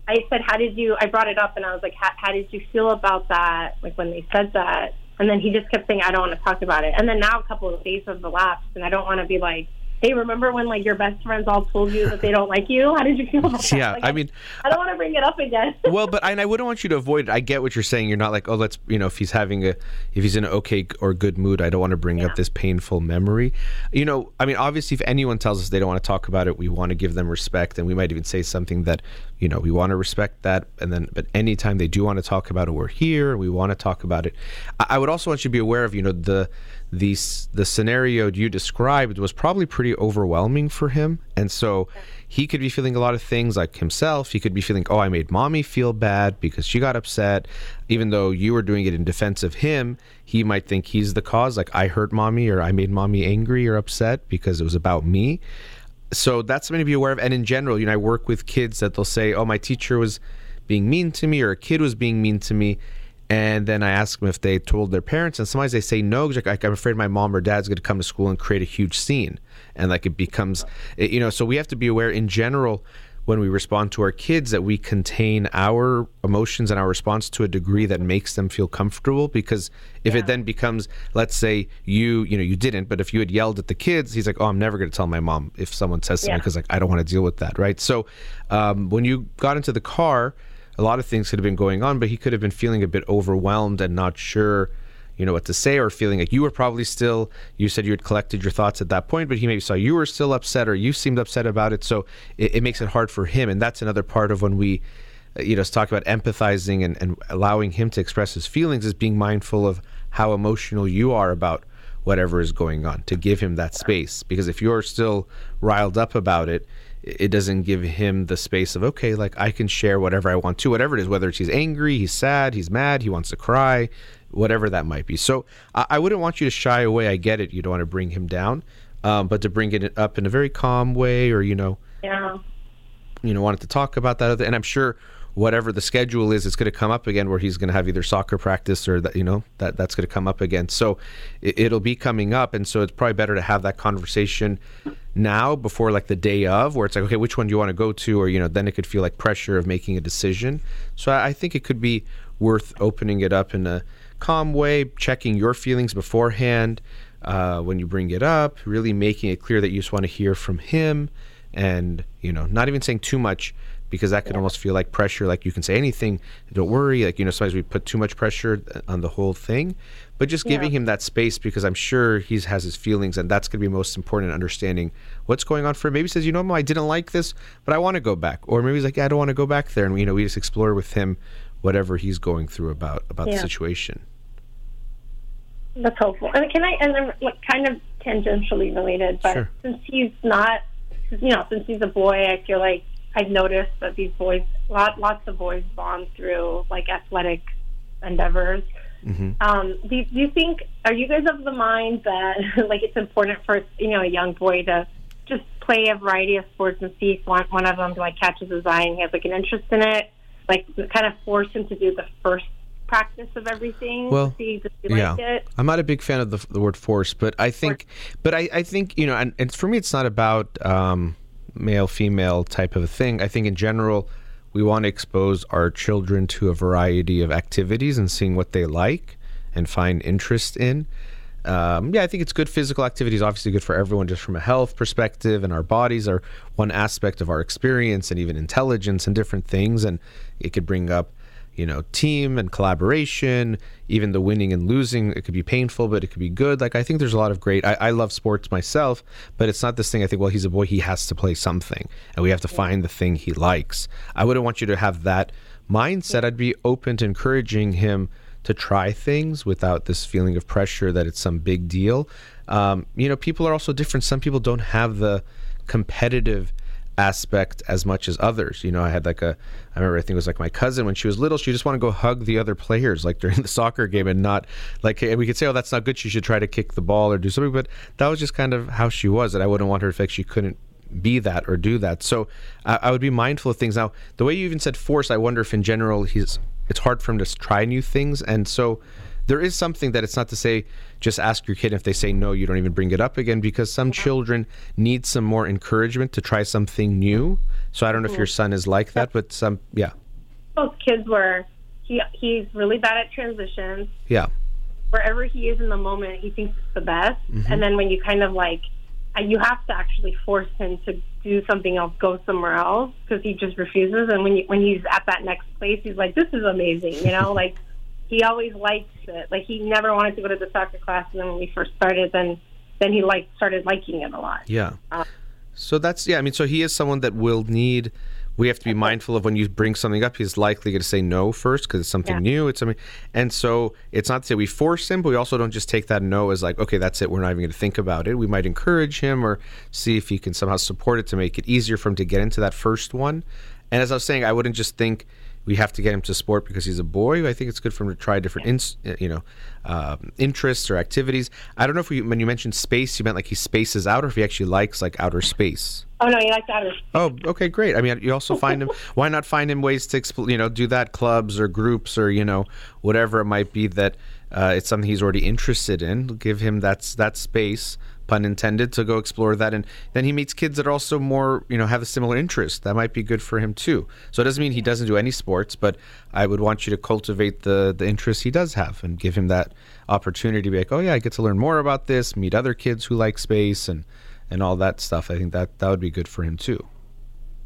I said, how did you, I brought it up and I was like, how, how did you feel about that? Like when they said that. And then he just kept saying, I don't want to talk about it. And then now a couple of days have elapsed and I don't want to be like, hey, remember when like your best friends all told you that they don't like you? How did you feel about that? Yeah, I mean, I don't want to bring it up again. well, but and I wouldn't want you to avoid it. I get what you're saying. You're not like, oh, let's, you know, if he's having a, if he's in an okay or good mood, I don't want to bring yeah. up this painful memory. You know, I mean, obviously, if anyone tells us they don't want to talk about it, we want to give them respect, and we might even say something that, you know, we want to respect that. And then, but anytime they do want to talk about it, we're here. We want to talk about it. I, I would also want you to be aware of, you know, the the the scenario you described was probably pretty overwhelming for him, and so he could be feeling a lot of things like himself. He could be feeling, "Oh, I made mommy feel bad because she got upset," even though you were doing it in defense of him. He might think he's the cause, like I hurt mommy or I made mommy angry or upset because it was about me. So that's something to be aware of. And in general, you know, I work with kids that they'll say, "Oh, my teacher was." being mean to me or a kid was being mean to me and then I ask them if they told their parents, and sometimes they say no, because like, I'm afraid my mom or dad's going to come to school and create a huge scene, and like it becomes, you know. So we have to be aware in general when we respond to our kids that we contain our emotions and our response to a degree that makes them feel comfortable because if yeah. it then becomes let's say you you know you didn't but if you had yelled at the kids he's like oh i'm never going to tell my mom if someone says something because yeah. like i don't want to deal with that right so um, when you got into the car a lot of things could have been going on but he could have been feeling a bit overwhelmed and not sure you know what to say or feeling like you were probably still you said you had collected your thoughts at that point but he maybe saw you were still upset or you seemed upset about it. So it, it makes it hard for him. And that's another part of when we uh, you know talk about empathizing and, and allowing him to express his feelings is being mindful of how emotional you are about whatever is going on to give him that space. Because if you're still riled up about it it doesn't give him the space of okay like i can share whatever i want to whatever it is whether it's he's angry he's sad he's mad he wants to cry whatever that might be. So I, I, wouldn't want you to shy away. I get it. You don't want to bring him down, um, but to bring it up in a very calm way, or you know, yeah, you know, wanted to talk about that. Other, and I'm sure whatever the schedule is, it's going to come up again where he's going to have either soccer practice or that you know that that's going to come up again. So it, will be coming up, and so it's probably better to have that conversation now before like the day of, where it's like, okay, which one do you want to go to, or you know, then it could feel like pressure of making a decision. So I, I think it could be worth opening it up in a calm way, checking your feelings beforehand uh, when you bring it up, really making it clear that you just want to hear from him, and you know, not even saying too much because that could yeah. almost feel like pressure. Like you can say anything, don't worry. Like you know, sometimes we put too much pressure on the whole thing, but just giving yeah. him that space because I'm sure he has his feelings, and that's going to be most important in understanding what's going on for him. Maybe he says, you know, I didn't like this, but I want to go back, or maybe he's like, yeah, I don't want to go back there, and you know, we just explore with him whatever he's going through about about the situation. That's helpful. And can I, and then like kind of tangentially related, but sure. since he's not, you know, since he's a boy, I feel like I've noticed that these boys, lot, lots of boys bond through like athletic endeavors. Mm-hmm. Um, do, do you think, are you guys of the mind that like it's important for, you know, a young boy to just play a variety of sports and see if one, one of them like catches his eye and he has like an interest in it? Like kind of force him to do the first practice of everything. Well, see, yeah, like I'm not a big fan of the, the word force, but I think, force. but I, I think you know, and, and for me, it's not about um, male female type of a thing. I think in general, we want to expose our children to a variety of activities and seeing what they like and find interest in. Um, yeah, I think it's good. Physical activity is obviously good for everyone, just from a health perspective, and our bodies are one aspect of our experience and even intelligence and different things. And it could bring up you know, team and collaboration, even the winning and losing. It could be painful, but it could be good. Like, I think there's a lot of great. I, I love sports myself, but it's not this thing I think, well, he's a boy, he has to play something, and we have to find the thing he likes. I wouldn't want you to have that mindset. I'd be open to encouraging him to try things without this feeling of pressure that it's some big deal. Um, you know, people are also different. Some people don't have the competitive aspect as much as others. You know, I had like a, I remember I think it was like my cousin when she was little, she just wanted to go hug the other players like during the soccer game and not like, and we could say, oh, that's not good. She should try to kick the ball or do something. But that was just kind of how she was. And I wouldn't want her to like she couldn't be that or do that. So I, I would be mindful of things. Now, the way you even said force, I wonder if in general he's, it's hard for him to try new things. And so, there is something that it's not to say just ask your kid if they say no you don't even bring it up again because some children need some more encouragement to try something new. So i don't know if your son is like that but some yeah. Both kids were he he's really bad at transitions. Yeah. Wherever he is in the moment he thinks it's the best. Mm-hmm. and then when you kind of like you have to actually force him to do something else, go somewhere else, because he just refuses. And when you, when he's at that next place, he's like, "This is amazing," you know, like he always liked it. Like he never wanted to go to the soccer class, and then when we first started, then then he like started liking it a lot. Yeah. Um, so that's yeah. I mean, so he is someone that will need. We have to be mindful of when you bring something up. He's likely going to say no first because it's something yeah. new. It's something, and so it's not to say we force him, but we also don't just take that no as like, okay, that's it. We're not even going to think about it. We might encourage him or see if he can somehow support it to make it easier for him to get into that first one. And as I was saying, I wouldn't just think we have to get him to sport because he's a boy. I think it's good for him to try different, in, you know, uh, interests or activities. I don't know if we, when you mentioned space, you meant like he spaces out, or if he actually likes like outer space. Oh no, he likes outer. Space. Oh, okay, great. I mean, you also find him. why not find him ways to, expl- you know, do that clubs or groups or you know whatever it might be that uh, it's something he's already interested in. Give him that that space pun intended, to go explore that. And then he meets kids that are also more, you know, have a similar interest. That might be good for him too. So it doesn't mean he doesn't do any sports, but I would want you to cultivate the the interest he does have and give him that opportunity to be like, oh yeah, I get to learn more about this, meet other kids who like space and and all that stuff. I think that that would be good for him too.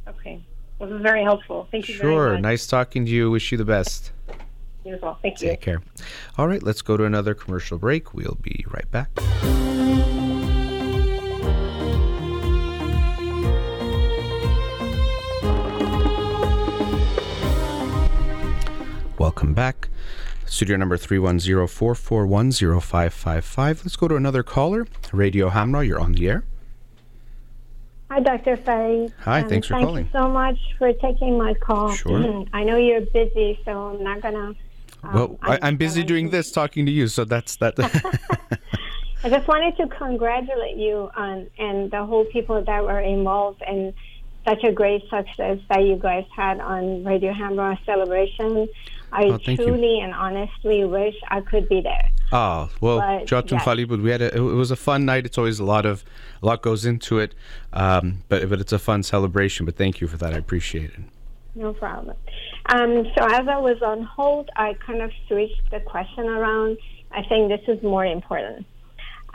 Okay. This is very helpful. Thank you sure. Nice talking to you. Wish you the best. You as well. Thank you. Take care. All right, let's go to another commercial break. We'll be right back. Welcome back. Studio number 310-441-0555. Let's go to another caller. Radio Hamra, you're on the air. Hi, Dr. Faye. Hi, um, thanks for thank calling. Thank you so much for taking my call. Sure. I know you're busy, so I'm not going to um, well, I, am busy doing this, talking to you, so that's that. I just wanted to congratulate you on and the whole people that were involved in such a great success that you guys had on Radio Hamra celebration. I oh, truly you. and honestly wish I could be there. Oh well, Jotun yes. we had a, it was a fun night. It's always a lot of a lot goes into it, um, but but it's a fun celebration. But thank you for that. I appreciate it. No problem. Um, so as I was on hold, I kind of switched the question around. I think this is more important.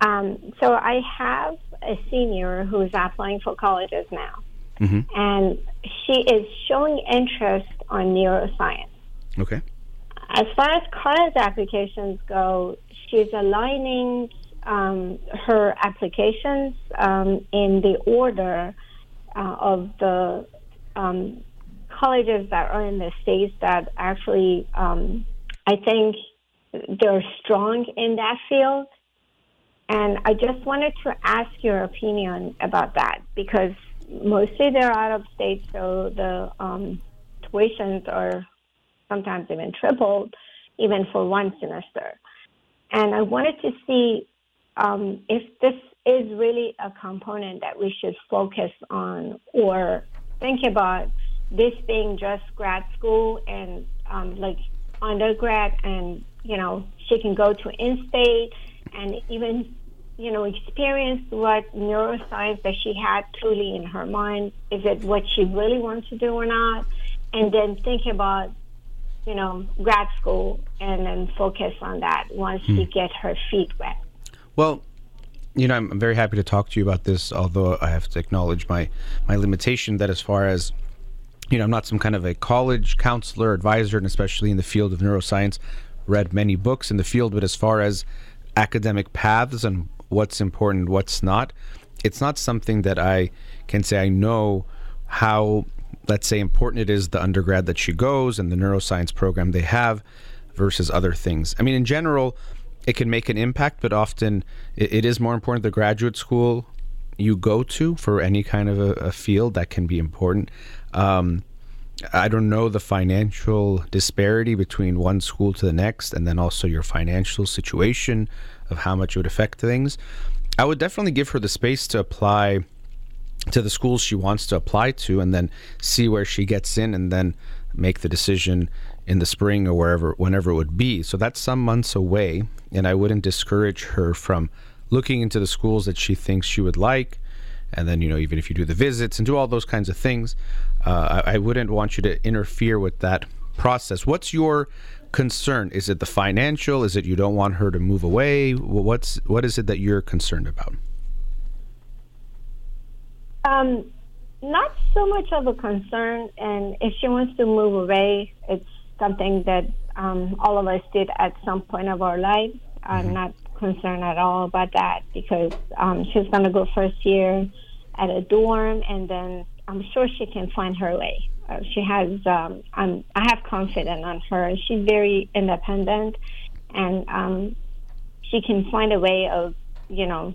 Um, so I have a senior who is applying for colleges now, mm-hmm. and she is showing interest on neuroscience. Okay. As far as college applications go, she's aligning um, her applications um, in the order uh, of the um, colleges that are in the states that actually, um, I think they're strong in that field. And I just wanted to ask your opinion about that because mostly they're out of state, so the um, tuitions are sometimes even tripled, even for one semester. And I wanted to see um, if this is really a component that we should focus on or think about this being just grad school and um, like undergrad, and you know she can go to in-state and even you know experience what neuroscience that she had truly in her mind. Is it what she really wants to do or not? And then think about you know grad school and then focus on that once hmm. she gets her feet wet. Well, you know, I'm, I'm very happy to talk to you about this, although I have to acknowledge my, my limitation that as far as you know, I'm not some kind of a college counselor, advisor, and especially in the field of neuroscience, read many books in the field, but as far as academic paths and what's important, what's not, it's not something that I can say I know how, let's say, important it is the undergrad that she goes and the neuroscience program they have versus other things. I mean, in general, it can make an impact, but often it, it is more important the graduate school you go to for any kind of a, a field that can be important. Um, I don't know the financial disparity between one school to the next, and then also your financial situation of how much it would affect things. I would definitely give her the space to apply to the schools she wants to apply to, and then see where she gets in, and then make the decision in the spring or wherever, whenever it would be. So that's some months away, and I wouldn't discourage her from looking into the schools that she thinks she would like. And then you know even if you do the visits and do all those kinds of things uh, I, I, wouldn't want you to interfere with that process. What's your concern? Is it the financial? Is it you don't want her to move away? What's what is it that you're concerned about um, not so much of a concern and if she wants to move away it's something that um, all of us did at some point of our life i'm mm-hmm. not concerned at all about that because um, she's going to go first year at a dorm, and then I'm sure she can find her way. Uh, she has, um, I'm, I have confidence on her. She's very independent, and um, she can find a way of, you know,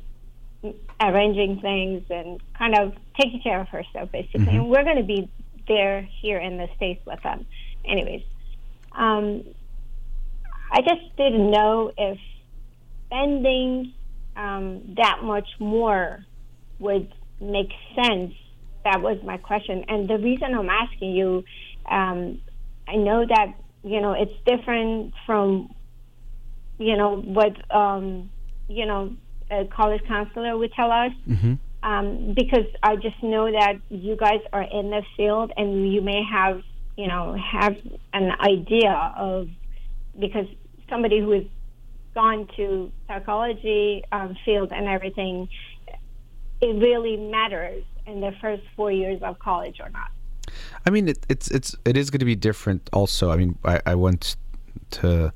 arranging things and kind of taking care of herself, basically. Mm-hmm. And we're going to be there here in the States with them. Anyways, um, I just didn't know if spending um, that much more would make sense. That was my question. And the reason I'm asking you, um, I know that, you know, it's different from, you know, what, um, you know, a college counselor would tell us. Um, because I just know that you guys are in the field and you may have, you know, have an idea of because somebody who has gone to psychology um, field and everything, it really matters in the first four years of college or not. I mean, it, it's it's it is going to be different. Also, I mean, I, I went to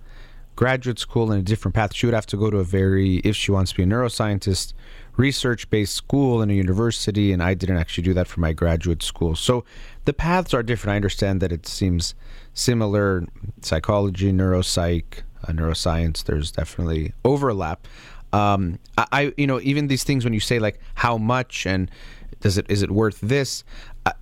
graduate school in a different path. She would have to go to a very, if she wants to be a neuroscientist, research-based school in a university, and I didn't actually do that for my graduate school. So the paths are different. I understand that it seems similar, psychology, neuropsych, uh, neuroscience. There's definitely overlap. Um, I, you know, even these things when you say like how much and does it is it worth this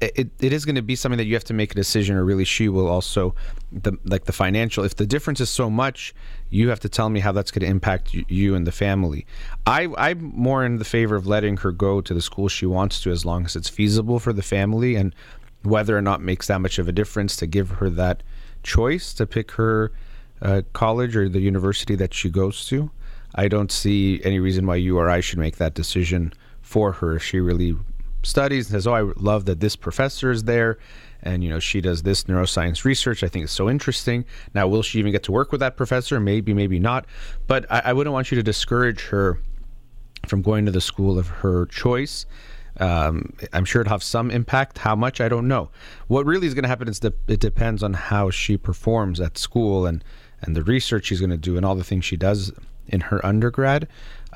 it, it is going to be something that you have to make a decision or really she will also the like the financial if the difference is so much you have to tell me how that's going to impact you, and the family. I i'm more in the favor of letting her go to the school she wants to as long as it's feasible for the family and whether or not makes that much of a difference to give her that choice to pick her uh, college or the university that she goes to. I don't see any reason why you or i should make that decision for her if she really studies and says, "Oh, I love that this professor is there." And you know she does this neuroscience research. I think it's so interesting. Now, will she even get to work with that professor? Maybe, maybe not. But I, I wouldn't want you to discourage her from going to the school of her choice. Um, I'm sure it'll have some impact. How much, I don't know. What really is going to happen is that it depends on how she performs at school and and the research she's going to do and all the things she does in her undergrad.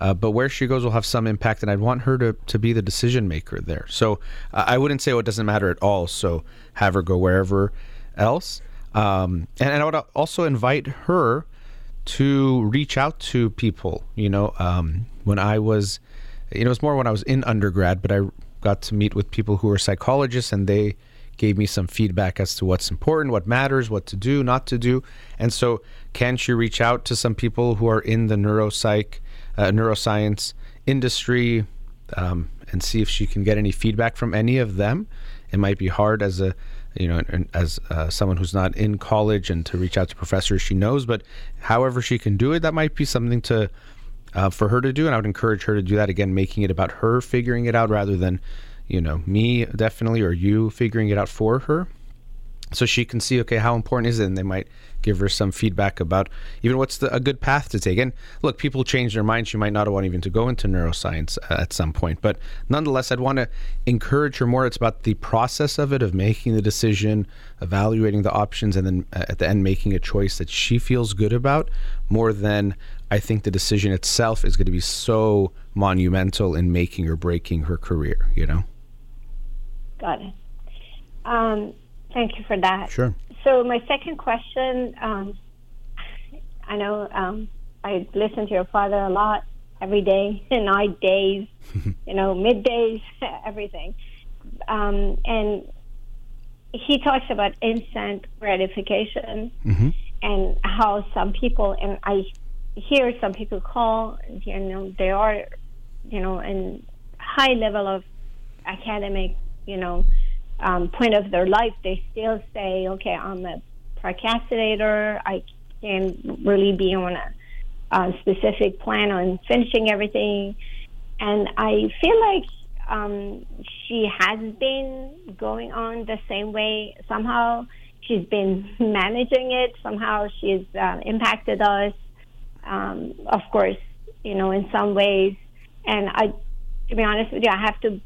Uh, but where she goes will have some impact, and I'd want her to, to be the decision maker there. So uh, I wouldn't say, oh, it doesn't matter at all. So have her go wherever else. Um, and, and, I would also invite her to reach out to people. You know, um, when I was, you know, it was more when I was in undergrad, but I got to meet with people who are psychologists, and they gave me some feedback as to what's important, what matters, what to do, not to do. And so, can she reach out to some people who are in the neuropsych? Uh, neuroscience industry um, and see if she can get any feedback from any of them. It might be hard as a you know as uh, someone who's not in college and to reach out to professors she knows, but however she can do it, that might be something to uh, for her to do, and I would encourage her to do that again, making it about her figuring it out rather than you know me definitely or you figuring it out for her so she can see okay how important is it? And they might give her some feedback about even what's the, a good path to take. And look people change their minds. She might not want even to go into neuroscience at some point. But nonetheless i'd want to encourage her more. It's about the process of it of making the decision evaluating the options and then uh, at the end making a choice that she feels good about more than i think the decision itself is going to be so monumental in making or breaking her career you know? Got it. Um, Thank you for that. Sure. So my second question, um, I know um, I listen to your father a lot every day, night, days, you know, middays, everything, um, and he talks about instant gratification mm-hmm. and how some people and I hear some people call, you know, they are, you know, in high level of academic, you know um, point of their life, they still say, okay, I'm a procrastinator. I can't really be on a, a specific plan on finishing everything. And I feel like um, she has been going on the same way. Somehow she's been managing it. Somehow she's uh, impacted us. Um, of course, you know, in some ways. And I, to be honest with you, I have to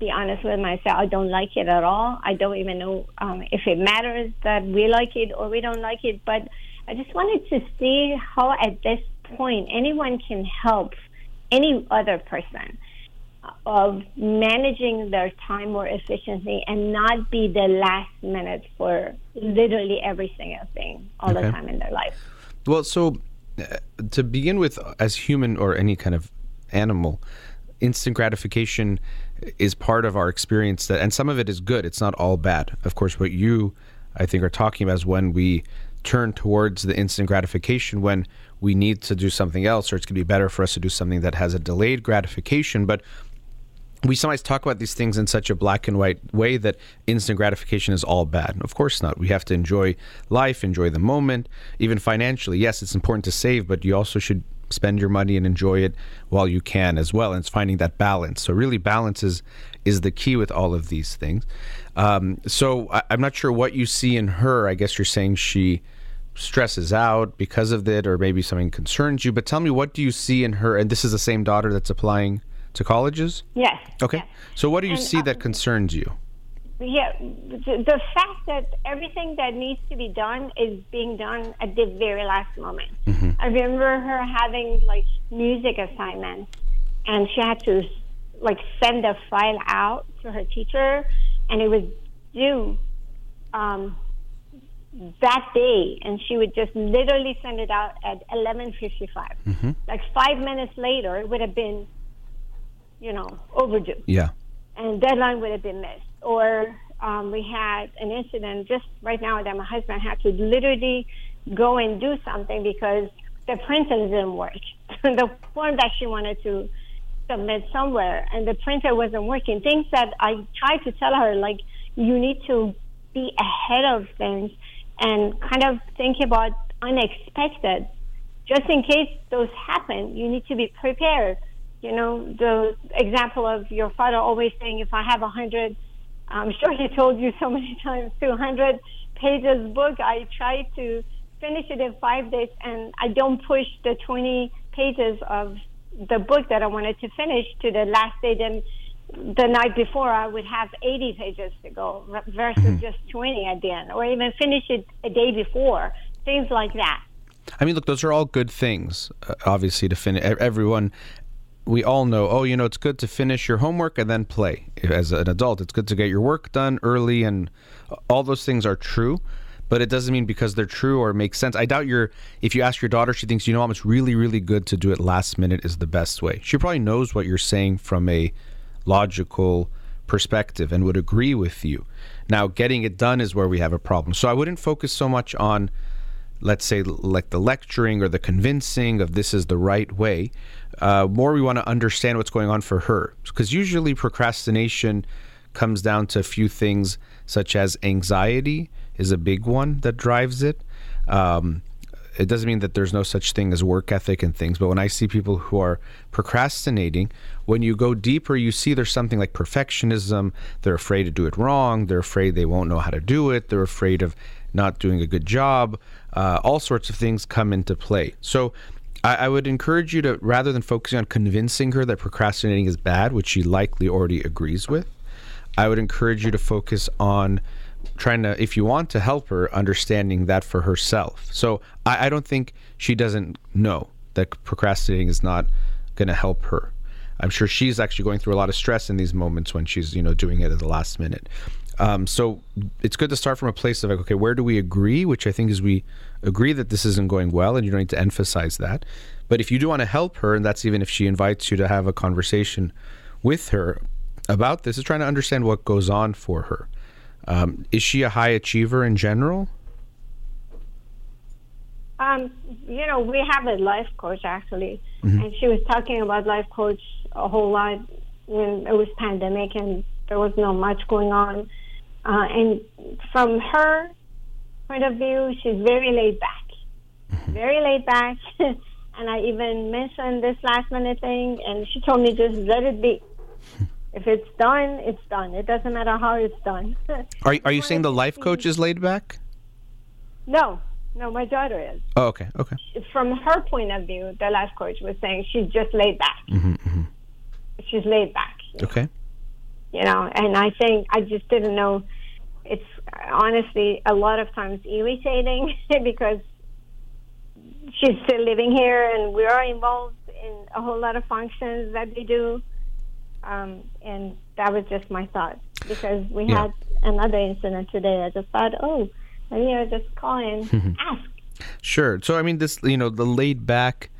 be honest with myself, I don't like it at all. I don't even know um, if it matters that we like it or we don't like it. But I just wanted to see how, at this point, anyone can help any other person of managing their time more efficiently and not be the last minute for literally every single thing all okay. the time in their life. Well, so uh, to begin with, as human or any kind of animal, instant gratification is part of our experience that and some of it is good it's not all bad of course what you i think are talking about is when we turn towards the instant gratification when we need to do something else or it's going to be better for us to do something that has a delayed gratification but we sometimes talk about these things in such a black and white way that instant gratification is all bad. Of course not. We have to enjoy life, enjoy the moment, even financially. Yes, it's important to save, but you also should spend your money and enjoy it while you can as well. And it's finding that balance. So really, balance is is the key with all of these things. Um, so I, I'm not sure what you see in her. I guess you're saying she stresses out because of it, or maybe something concerns you. But tell me, what do you see in her? And this is the same daughter that's applying to colleges. Yes. Okay. yes. So what do you And, see uh, that concerns you? Yeah, the, the fact that everything that needs to be done is being done at the very last moment. I remember her having like music assignments, and she had to like send a file out to her teacher, and it was due um, that day, and she would just literally send it out at 11:55. Like five minutes later, it would have been, you know, overdue Yeah. and deadline would have been missed. Or um, we had an incident just right now that my husband had to literally go and do something because the printer didn't work. the form that she wanted to submit somewhere, and the printer wasn't working. Things that I tried to tell her, like you need to be ahead of things and kind of think about unexpected just in case those happen, you need to be prepared. You know, the example of your father always saying, if I have a hundred, I'm sure he told you so many times, 200 pages book, I try to finish it in five days and I don't push the 20 pages of the book that I wanted to finish to the last day. Then the night before, I would have 80 pages to go versus just 20 at the end, or even finish it a day before, things like that. I mean, look, those are all good things, uh, obviously, to finish. Everyone, we all know, oh, you know, it's good to finish your homework and then play. As an adult, it's good to get your work done early, and all those things are true. But it doesn't mean because they're true or make sense. I doubt you're, if you ask your daughter, she thinks, you know, Mom, it's really, really good to do it last minute is the best way. She probably knows what you're saying from a logical perspective and would agree with you. Now, getting it done is where we have a problem. So I wouldn't focus so much on let's say like the lecturing or the convincing of this is the right way uh, more we want to understand what's going on for her. Because usually procrastination comes down to a few things such as anxiety is a big one that drives it. Um, it doesn't mean that there's no such thing as work ethic and things but when i see people who are procrastinating when you go deeper you see there's something like perfectionism. They're afraid to do it wrong. They're afraid they won't know how to do it. They're afraid of not doing a good job. Uh, all sorts of things come into play. So I, I would encourage you to rather than focusing on convincing her that procrastinating is bad which she likely already agrees with i would encourage you to focus on trying to if you want to help her understanding that for herself. So i, I don't think she doesn't know that procrastinating is not going to help her. I'm sure she's actually going through a lot of stress in these moments when she's you know doing it at the last minute. Um, so it's good to start from a place of like okay where do we agree? Which i think is we agree that this isn't going well and you don't need to emphasize that but if you do want to help her and that's even if she invites you to have a conversation with her about this is trying to understand what goes on for her um, is she a high achiever in general? Um, you know, we have a life coach actually, and she was talking about life coach a whole lot when it was pandemic and there was not much going on. Uh, and from her point of view, she's very laid back, mm-hmm. very laid back. and I even mentioned this last minute thing, and she told me just let it be. If it's done, it's done. It doesn't matter how it's done. Are, are you saying the life coach is laid back? no, no, my daughter is. Oh, okay, okay. from her point of view, the life coach was saying she's just laid back. Mm-hmm, mm-hmm. She's laid back, Okay. you know. And I think I just didn't know. It's honestly a lot of times irritating because she's still living here, and we are involved in a whole lot of functions that they do. Um, and that was just my thought because we Yeah. had another incident today. I just thought, oh, maybe I'll just call and ask. Sure. So I mean, this you know the laid back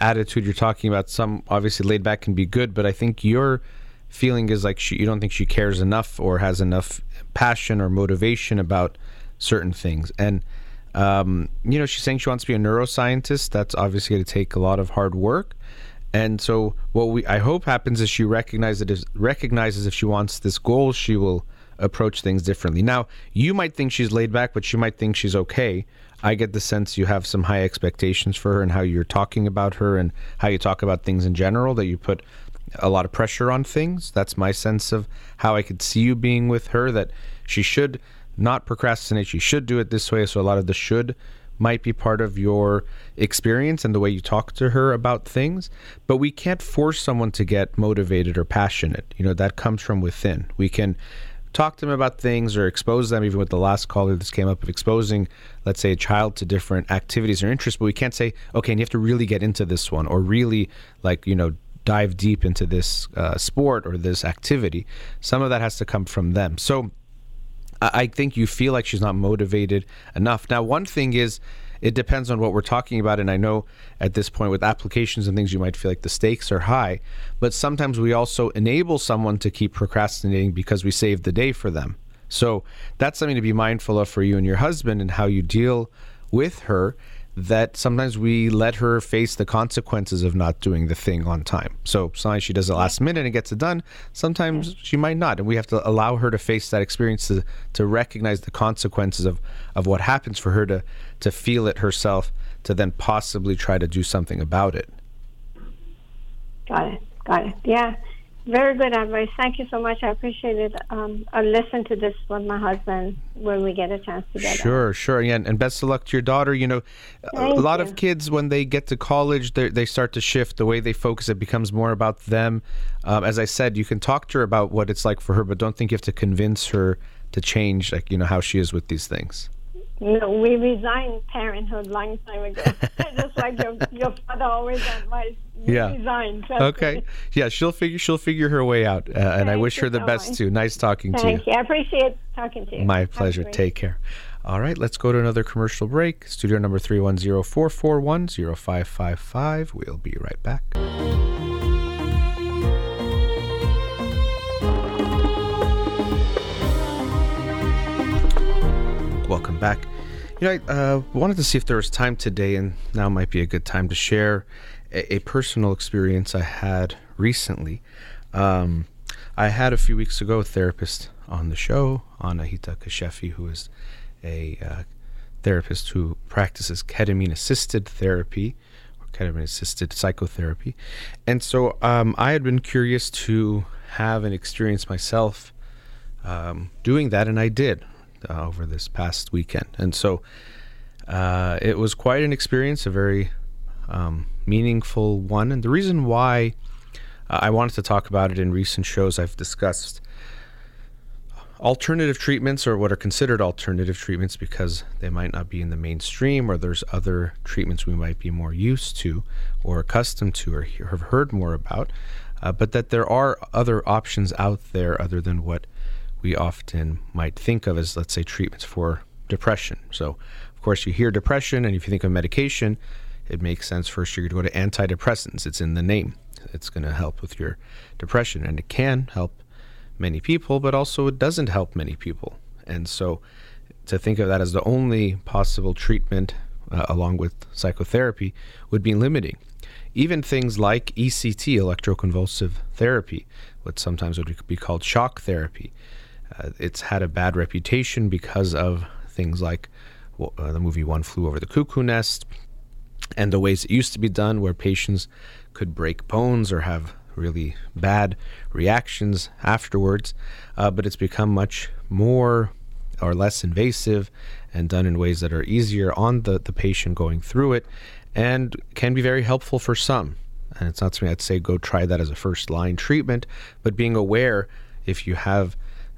attitude you're talking about. Some obviously laid back can be good, but I think your feeling is like she, you don't think she cares enough or has enough passion or motivation about certain things. And um, you know, she's saying she wants to be a neuroscientist. That's obviously going to take a lot of hard work. And so, what we I hope happens is she recognizes is recognizes if she wants this goal, she will approach things differently. Now, you might think she's laid back, but she might think she's okay. I get the sense you have some high expectations for her and how you're talking about her and how you talk about things in general, that you put a lot of pressure on things. That's my sense of how I could see you being with her, that she should not procrastinate. She should do it this way. So a lot of the should might be part of your experience and the way you talk to her about things. But we can't force someone to get motivated or passionate. You know, that comes from within. We can talk to them about things or expose them, even with the last caller this came up of exposing, let's say, a child to different activities or interests. But we can't say, okay, and you have to really get into this one or really, like, you know, dive deep into this uh, sport or this activity. Some of that has to come from them. So I think you feel like she's not motivated enough. Now, one thing is, it depends on what we're talking about. And I know at this point with applications and things, you might feel like the stakes are high. But sometimes we also enable someone to keep procrastinating because we save the day for them. So that's something to be mindful of for you and your husband and how you deal with her that sometimes we let her face the consequences of not doing the thing on time. So sometimes she does it last minute and gets it done. Sometimes mm. she might not. And we have to allow her to face that experience to, to recognize the consequences of, of what happens for her to, to feel it herself, to then possibly try to do something about it. Got it. Got it. Yeah. Very good advice. Thank you so much. I appreciate it. Um, I'll listen to this with my husband when we get a chance together. Sure, sure. Yeah, and best of luck to your daughter. You know, Thank a lot you. of kids, when they get to college, they start to shift the way they focus. It becomes more about them. Um, as I said, you can talk to her about what it's like for her, but don't think you have to convince her to change, like, you know, how she is with these things. No, we resigned parenthood long time ago. Just like your, your father always advised. Yeah. resigned. trust Okay. me. Yeah, she'll figure she'll figure her way out, uh, and I wish her the so best much. too. Nice talking to you. Thank you. I appreciate talking to you. My pleasure. Take care. All right, let's go to another commercial break. Studio number 310-441-0555. We'll be right back. Back. You know, I uh, wanted to see if there was time today, and now might be a good time to share a, a personal experience I had recently. Um, I had a few weeks ago a therapist on the show, Anahita Kashefi, who is a uh, therapist who practices ketamine assisted therapy or ketamine assisted psychotherapy. And so um, I had been curious to have an experience myself um, doing that, and I did uh, over this past weekend. And so uh, it was quite an experience, a very um, meaningful one. And the reason why uh, I wanted to talk about it in recent shows I've discussed alternative treatments or what are considered alternative treatments because they might not be in the mainstream or there's other treatments we might be more used to or accustomed to or have heard more about, uh, but that there are other options out there other than what we often might think of as, let's say, treatments for depression. So, of course, you hear depression, and if you think of medication, it makes sense first you're going to go to antidepressants. It's in the name. It's going to help with your depression, and it can help many people, but also it doesn't help many people. And so, to think of that as the only possible treatment, uh, along with psychotherapy, would be limiting. Even things like ECT, electroconvulsive therapy, what sometimes would be called shock therapy, uh, it's had a bad reputation because of things like uh, the movie One Flew Over the Cuckoo Nest and the ways it used to be done, where patients could break bones or have really bad reactions afterwards. Uh, but it's become much more or less invasive and done in ways that are easier on the, the patient going through it and can be very helpful for some. And it's not something I'd say go try that as a first line treatment, but being aware if you have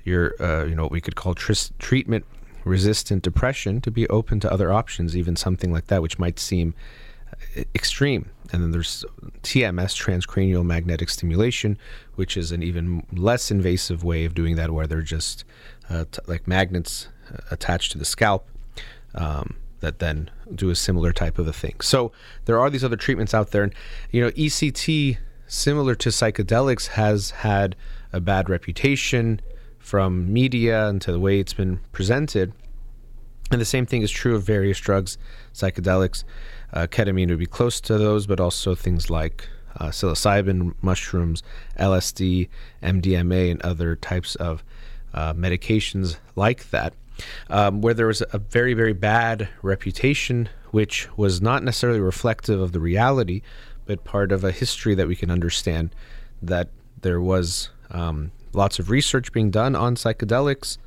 your, uh, you know, what we could call tris- treatment resistant depression, to be open to other options, even something like that, which might seem uh, extreme. And then there's TMS, transcranial magnetic stimulation, which is an even less invasive way of doing that, where they're just uh, t- like magnets uh, attached to the scalp. Um, that then do a similar type of a thing. So there are these other treatments out there, and you know ECT, similar to psychedelics, has had a bad reputation from media and to the way it's been presented. And the same thing is true of various drugs, psychedelics. Uh, ketamine would be close to those, but also things like uh, psilocybin, mushrooms, LSD, MDMA, and other types of uh, medications like that, um, where there was a very, very bad reputation, which was not necessarily reflective of the reality, but part of a history that we can understand that there was um, lots of research being done on psychedelics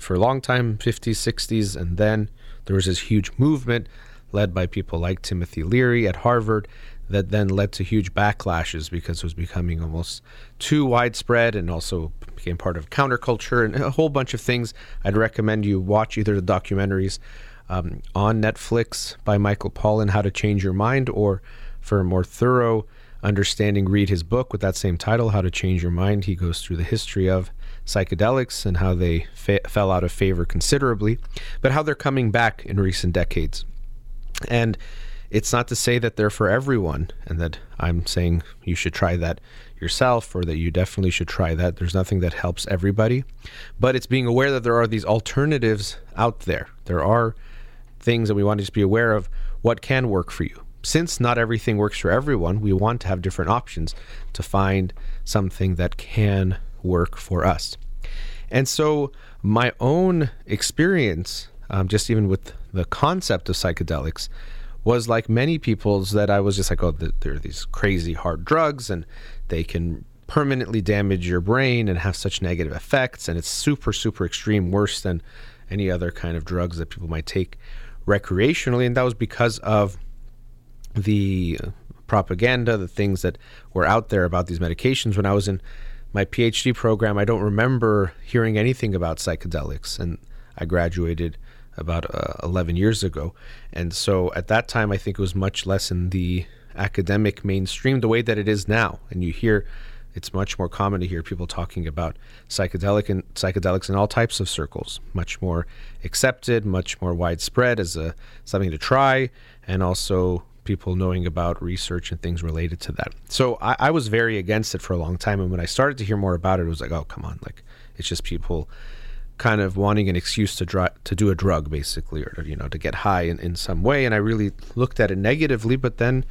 for a long time 50s 60s and then there was this huge movement led by people like timothy leary at harvard that then led to huge backlashes because it was becoming almost too widespread and also became part of counterculture and a whole bunch of things. I'd recommend you watch either the documentaries um, on Netflix by Michael Pollan, How to Change Your Mind, or for a more thorough understanding, read his book with that same title, How to Change Your Mind. He goes through the history of psychedelics and how they fa- fell out of favor considerably, but how they're coming back in recent decades. And it's not to say that they're for everyone and that I'm saying you should try that yourself or that you definitely should try that. There's nothing that helps everybody, but it's being aware that there are these alternatives out there. There are things that we want to just be aware of what can work for you. Since not everything works for everyone, we want to have different options to find something that can work for us. And so, my own experience, um, just even with the concept of psychedelics, was like many people's that I was just like, oh, there are these crazy hard drugs and they can permanently damage your brain and have such negative effects. And it's super, super extreme, worse than any other kind of drugs that people might take recreationally. And that was because of the propaganda, the things that were out there about these medications. When I was in my PhD program, I don't remember hearing anything about psychedelics. And I graduated about uh, 11 years ago. And so at that time, I think it was much less in the academic mainstream the way that it is now. And you hear it's much more common to hear people talking about psychedelic and psychedelics in all types of circles, much more accepted, much more widespread as a something to try, and also people knowing about research and things related to that. So I, I was very against it for a long time, and when I started to hear more about it, it was like, oh come on, like it's just people kind of wanting an excuse to dr- to do a drug basically or you know to get high in, in some way and I really looked at it negatively but then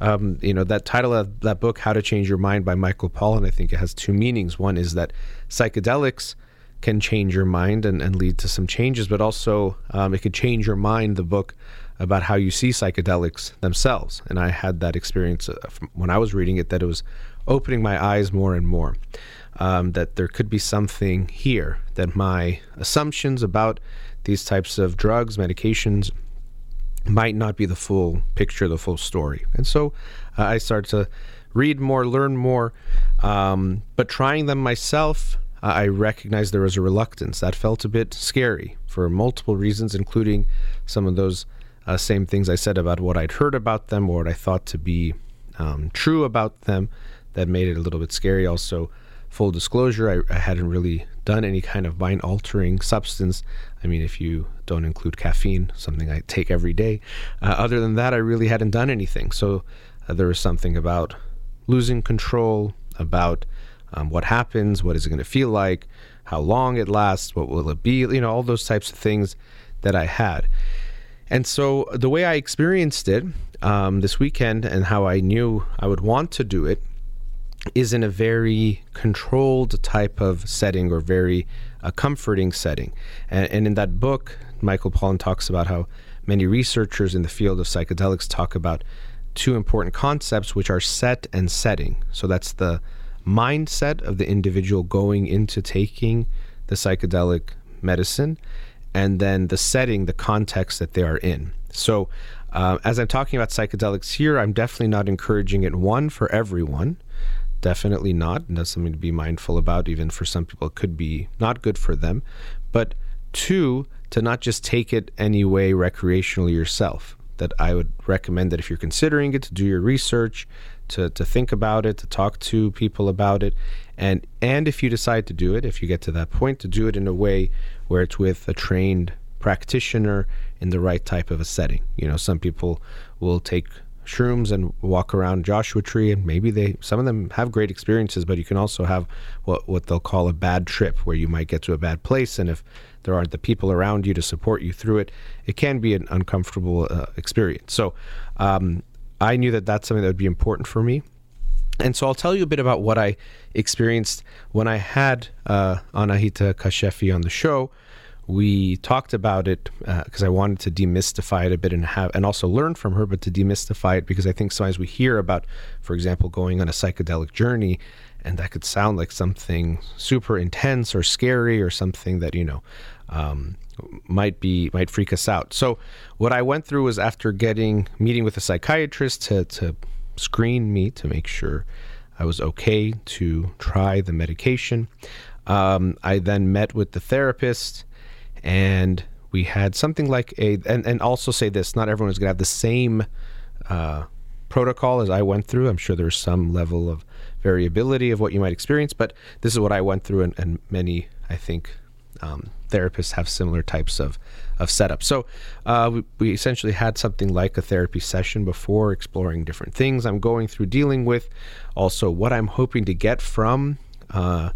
um, you know that title of that book How to Change Your Mind by Michael Pollan I think it has two meanings one is that psychedelics can change your mind and, and lead to some changes but also um, it could change your mind the book about how you see psychedelics themselves and I had that experience uh, when I was reading it that it was opening my eyes more and more um, that there could be something here, that my assumptions about these types of drugs, medications, might not be the full picture, the full story. And so uh, I started to read more, learn more. Um, but trying them myself, uh, I recognized there was a reluctance. That felt a bit scary for multiple reasons, including some of those uh, same things I said about what I'd heard about them or what I thought to be um, true about them that made it a little bit scary. Also, full disclosure, I, I hadn't really done any kind of mind altering substance. I mean, if you don't include caffeine, something I take every day, uh, other than that, I really hadn't done anything. So uh, there was something about losing control, about um, what happens, what is it going to feel like, how long it lasts, what will it be, you know, all those types of things that I had. And so the way I experienced it um, this weekend and how I knew I would want to do it is in a very controlled type of setting or very uh, comforting setting. And, and, in that book, Michael Pollan talks about how many researchers in the field of psychedelics talk about two important concepts, which are set and setting. So that's the mindset of the individual going into taking the psychedelic medicine, and then the setting, the context that they are in. So, uh, as I'm talking about psychedelics here, I'm definitely not encouraging it one for everyone definitely not. And that's something to be mindful about. Even for some people, it could be not good for them. But two, to not just take it any way recreationally yourself. That I would recommend that if you're considering it, to do your research, to, to think about it, to talk to people about it, and and if you decide to do it, if you get to that point, to do it in a way where it's with a trained practitioner in the right type of a setting. You know, some people will take shrooms and walk around Joshua Tree, and maybe they some of them have great experiences, but you can also have what what they'll call a bad trip, where you might get to a bad place, and if there aren't the people around you to support you through it, it can be an uncomfortable uh, experience. So um, I knew that that's something that would be important for me. And so I'll tell you a bit about what I experienced when I had uh, Anahita Kashefi on the show. We talked about it because uh, I wanted to demystify it a bit and have, and also learn from her, but to demystify it because I think sometimes we hear about, for example, going on a psychedelic journey, and that could sound like something super intense or scary or something that you know um, might be might freak us out. So what I went through was after getting meeting with a psychiatrist to to screen me to make sure I was okay to try the medication. Um, I then met with the therapist, and we had something like a and, and also say this: not everyone is going to have the same uh, protocol as I went through. I'm sure there's some level of variability of what you might experience, but this is what I went through, and, and many, I think, um, therapists have similar types of, of setup. So uh, we, we, essentially had something like a therapy session before, exploring different things I'm going through, dealing with, also what I'm hoping to get from uh,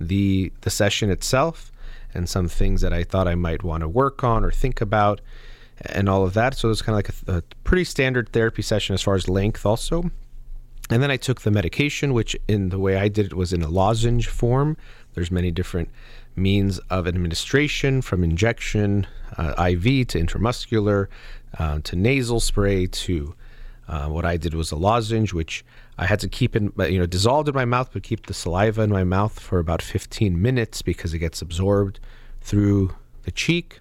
the the session itself, and some things that I thought I might want to work on or think about, and all of that. So it's kind of like a, a pretty standard therapy session as far as length, also. And then I took the medication, which in the way I did it was in a lozenge form. There's many different means of administration from injection, uh, IV to intramuscular, uh, to nasal spray, to uh, what I did was a lozenge, which I had to keep in, you know, dissolved in my mouth, but keep the saliva in my mouth for about 15 minutes because it gets absorbed through the cheek.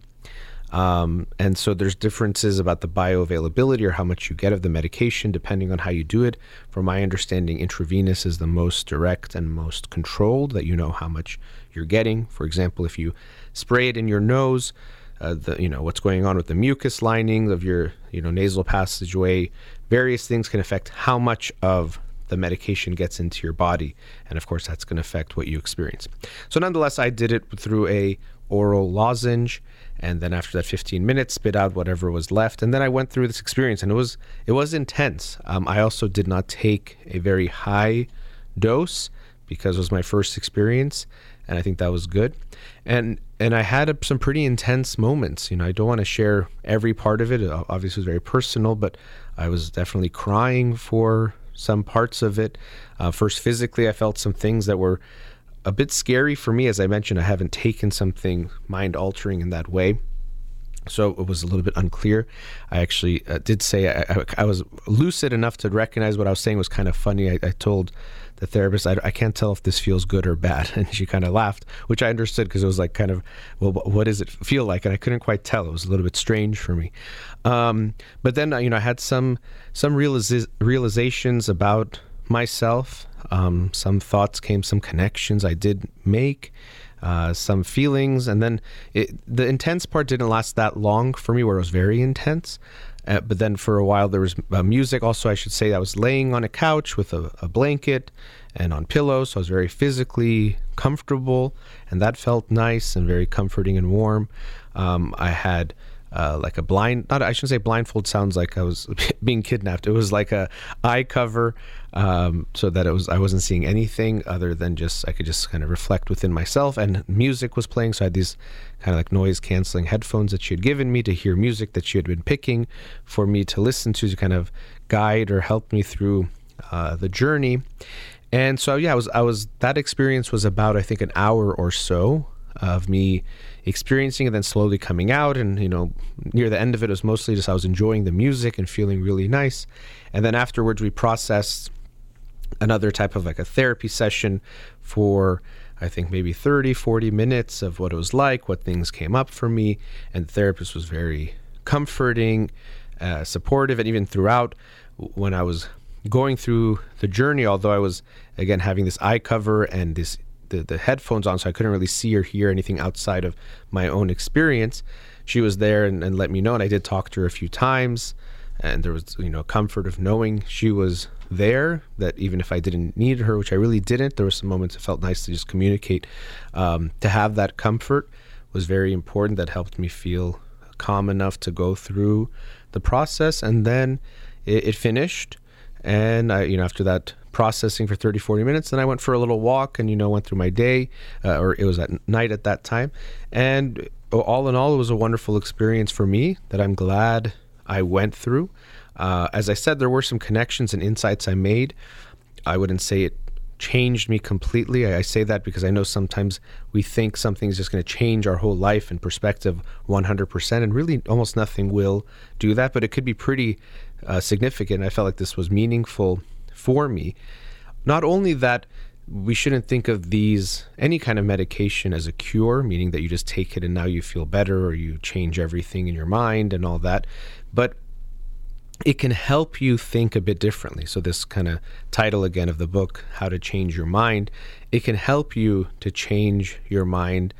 Um, and so there's differences about the bioavailability or how much you get of the medication depending on how you do it. From my understanding, intravenous is the most direct and most controlled, that you know how much you're getting. For example, if you spray it in your nose, uh, the you know what's going on with the mucus lining of your you know nasal passageway, various things can affect how much of the medication gets into your body, and of course that's going to affect what you experience. So nonetheless, I did it through a oral lozenge and then after that 15 minutes spit out whatever was left and then i went through this experience and it was it was intense um, i also did not take a very high dose because it was my first experience and i think that was good and and i had a, some pretty intense moments you know i don't want to share every part of it Obviously, it obviously was very personal but i was definitely crying for some parts of it uh, first physically i felt some things that were a bit scary for me. As I mentioned, I haven't taken something mind altering in that way. So it was a little bit unclear. I actually uh, did say I, I, I, was lucid enough to recognize what I was saying was kind of funny. I, I told the therapist, I, can't tell if this feels good or bad. And she kind of laughed, which I understood because it was like kind of, well, what does it feel like? And I couldn't quite tell. It was a little bit strange for me. Um, but then, uh, you know, I had some some realiza- realizations about myself. Um, some thoughts came, some connections I did make, uh, some feelings, and then it, the intense part didn't last that long for me, where it was very intense. Uh, but then for a while there was uh, music. Also, I should say I was laying on a couch with a, a blanket and on pillows, so I was very physically comfortable, and that felt nice and very comforting and warm. Um, I had uh, like a blind not I shouldn't say blindfold sounds like I was being kidnapped. It was like a eye cover um, so that it was I wasn't seeing anything other than just I could just kind of reflect within myself and music was playing so I had these kind of like noise canceling headphones that she had given me to hear music that she had been picking for me to listen to to kind of guide or help me through uh, the journey. And so yeah, I was I was that experience was about I think an hour or so of me experiencing and then slowly coming out. And, you know, near the end of it, it was mostly just I was enjoying the music and feeling really nice. And then afterwards, we processed another type of like a therapy session for I think maybe 30, 40 minutes of what it was like, what things came up for me. And the therapist was very comforting, uh, supportive, and even throughout when I was going through the journey, although I was again having this eye cover and this the, the headphones on, so I couldn't really see or hear anything outside of my own experience. She was there and, and let me know, and I did talk to her a few times, and there was you know comfort of knowing she was there. That even if I didn't need her, which I really didn't, there were some moments it felt nice to just communicate. Um, to have that comfort was very important. That helped me feel calm enough to go through the process, and then it, it finished. And I, you know, after that processing for 30, 40 minutes. Then I went for a little walk and, you know, went through my day, uh, or it was at night at that time. And all in all, it was a wonderful experience for me that I'm glad I went through. Uh, as I said, there were some connections and insights I made. I wouldn't say it changed me completely. I, I say that because I know sometimes we think something's just going to change our whole life and perspective 100%, and really almost nothing will do that, but it could be pretty uh, significant. I felt like this was meaningful for me. Not only that, we shouldn't think of these any kind of medication as a cure, meaning that you just take it and now you feel better or you change everything in your mind and all that. But it can help you think a bit differently. So, this kind of title again of the book, How to Change Your Mind, it can help you to change your mind.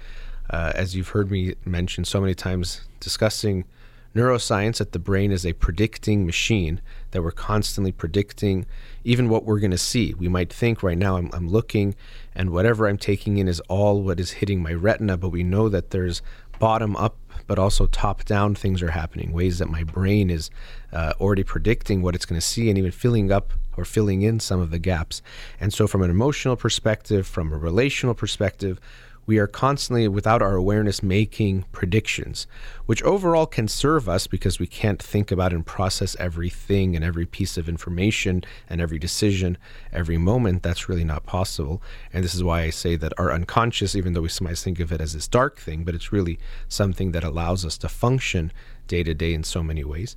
Uh, as you've heard me mention so many times, discussing neuroscience, that the brain is a predicting machine, that we're constantly predicting even what we're going to see. We might think right now, I'm, I'm looking, and whatever I'm taking in is all what is hitting my retina, but we know that there's bottom up but also top down things are happening, ways that my brain is uh, already predicting what it's going to see and even filling up or filling in some of the gaps. And so, from an emotional perspective, from a relational perspective, we are constantly, without our awareness, making predictions, which overall can serve us because we can't think about and process everything and every piece of information and every decision every moment. That's really not possible. And this is why I say that our unconscious, even though we sometimes think of it as this dark thing, but it's really something that allows us to function day to day in so many ways.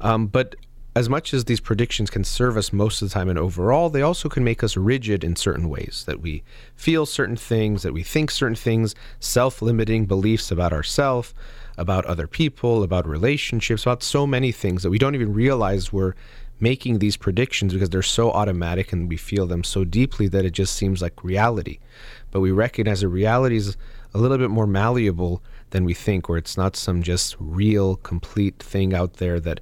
Um, but as much as these predictions can serve us most of the time and overall, they also can make us rigid in certain ways that we feel certain things, that we think certain things, self limiting beliefs about ourselves, about other people, about relationships, about so many things that we don't even realize we're making these predictions because they're so automatic and we feel them so deeply that it just seems like reality. But we recognize that reality is a little bit more malleable than we think, where it's not some just real, complete thing out there that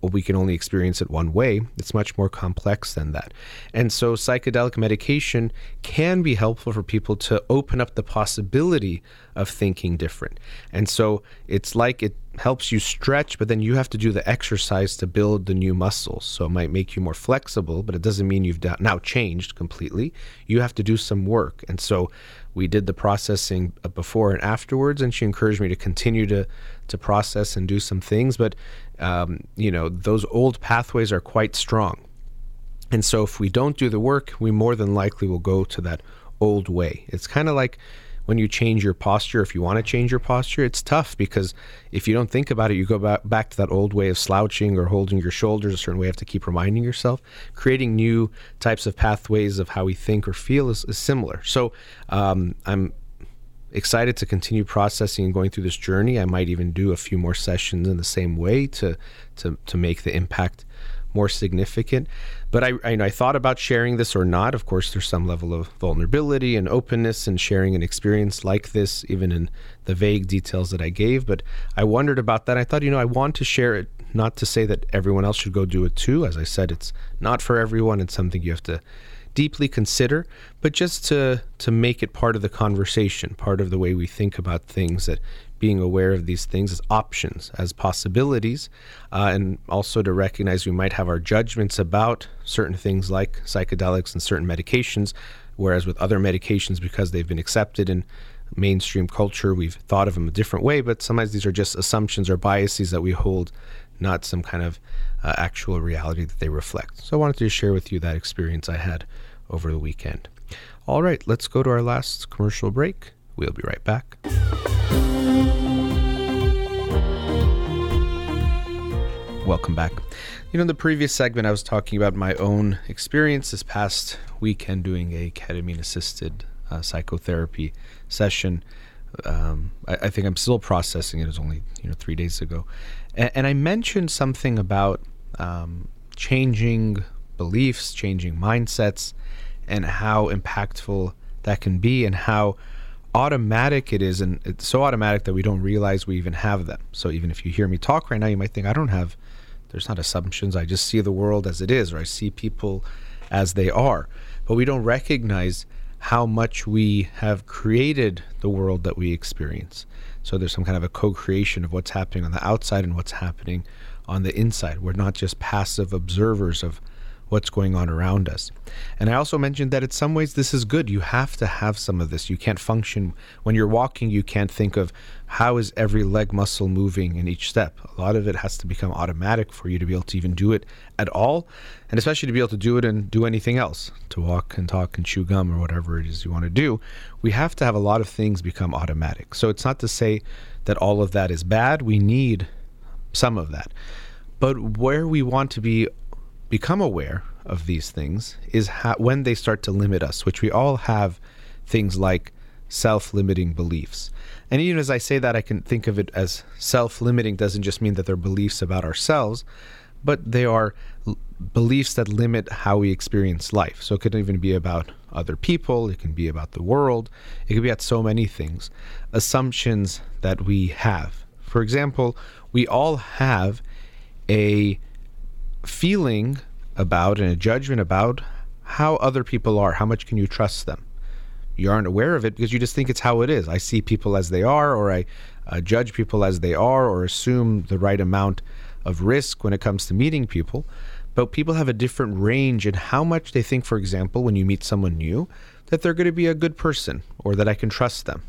we can only experience it one way. It's much more complex than that. And so, psychedelic medication can be helpful for people to open up the possibility of thinking different. And so, it's like it helps you stretch, but then you have to do the exercise to build the new muscles. So, it might make you more flexible, but it doesn't mean you've now changed completely. You have to do some work. And so, we did the processing uh, before and afterwards, and she encouraged me to continue to to process and do some things. But um, you know, those old pathways are quite strong. And so if we don't do the work, we more than likely will go to that old way. It's kind of like when you change your posture, if you want to change your posture, it's tough because if you don't think about it, you go back, to that old way of slouching or holding your shoulders a certain way. You have to keep reminding yourself. Creating new types of pathways of how we think or feel is, is similar. So um, I'm excited to continue processing and going through this journey. I might even do a few more sessions in the same way to to to make the impact more significant. But I, I, I, thought about sharing this or not. Of course, there's some level of vulnerability and openness in sharing an experience like this, even in the vague details that I gave. But I wondered about that. I thought, you know, I want to share it, not to say that everyone else should go do it too. As I said, it's not for everyone. It's something you have to deeply consider, but just to to make it part of the conversation, part of the way we think about things. That being aware of these things as options, as possibilities, uh, and also to recognize we might have our judgments about certain things like psychedelics and certain medications, whereas with other medications, because they've been accepted in mainstream culture, we've thought of them a different way. But sometimes these are just assumptions or biases that we hold, not some kind of uh, actual reality that they reflect. So I wanted to share with you that experience I had over the weekend. All right, let's go to our last commercial break. We'll be right back. Welcome back. You know, in the previous segment, I was talking about my own experience this past weekend doing a ketamine assisted uh, psychotherapy session. Um, I, I, think I'm still processing it. It was only you know three days ago, and, and I mentioned something about um, changing beliefs, changing mindsets, and how impactful that can be, and how automatic it is. And it's so automatic that we don't realize we even have them. So even if you hear me talk right now, you might think, I don't have, there's not assumptions. I just see the world as it is, or I see people as they are. But we don't recognize how much we have created the world that we experience. So there's some kind of a co creation of what's happening on the outside and what's happening on the inside. We're not just passive observers of what's going on around us. And I also mentioned that in some ways this is good. You have to have some of this. You can't function when you're walking, you can't think of how is every leg muscle moving in each step. A lot of it has to become automatic for you to be able to even do it at all, and especially to be able to do it and do anything else, to walk and talk and chew gum or whatever it is you want to do. We have to have a lot of things become automatic. So it's not to say that all of that is bad. We need some of that. But where we want to be become aware of these things is when they start to limit us, which we all have things like self limiting beliefs. And even as I say that, I can think of it as self limiting doesn't just mean that they're beliefs about ourselves, but they are l- beliefs that limit how we experience life. So it could even be about other people, it can be about the world, it could be about so many things. Assumptions that we have. For example, we all have a feeling about and a judgment about how other people are. How much can you trust them? You aren't aware of it because you just think it's how it is. I see people as they are, or I uh, judge people as they are, or assume the right amount of risk when it comes to meeting people. But people have a different range in how much they think, for example, when you meet someone new, that they're going to be a good person or that I can trust them.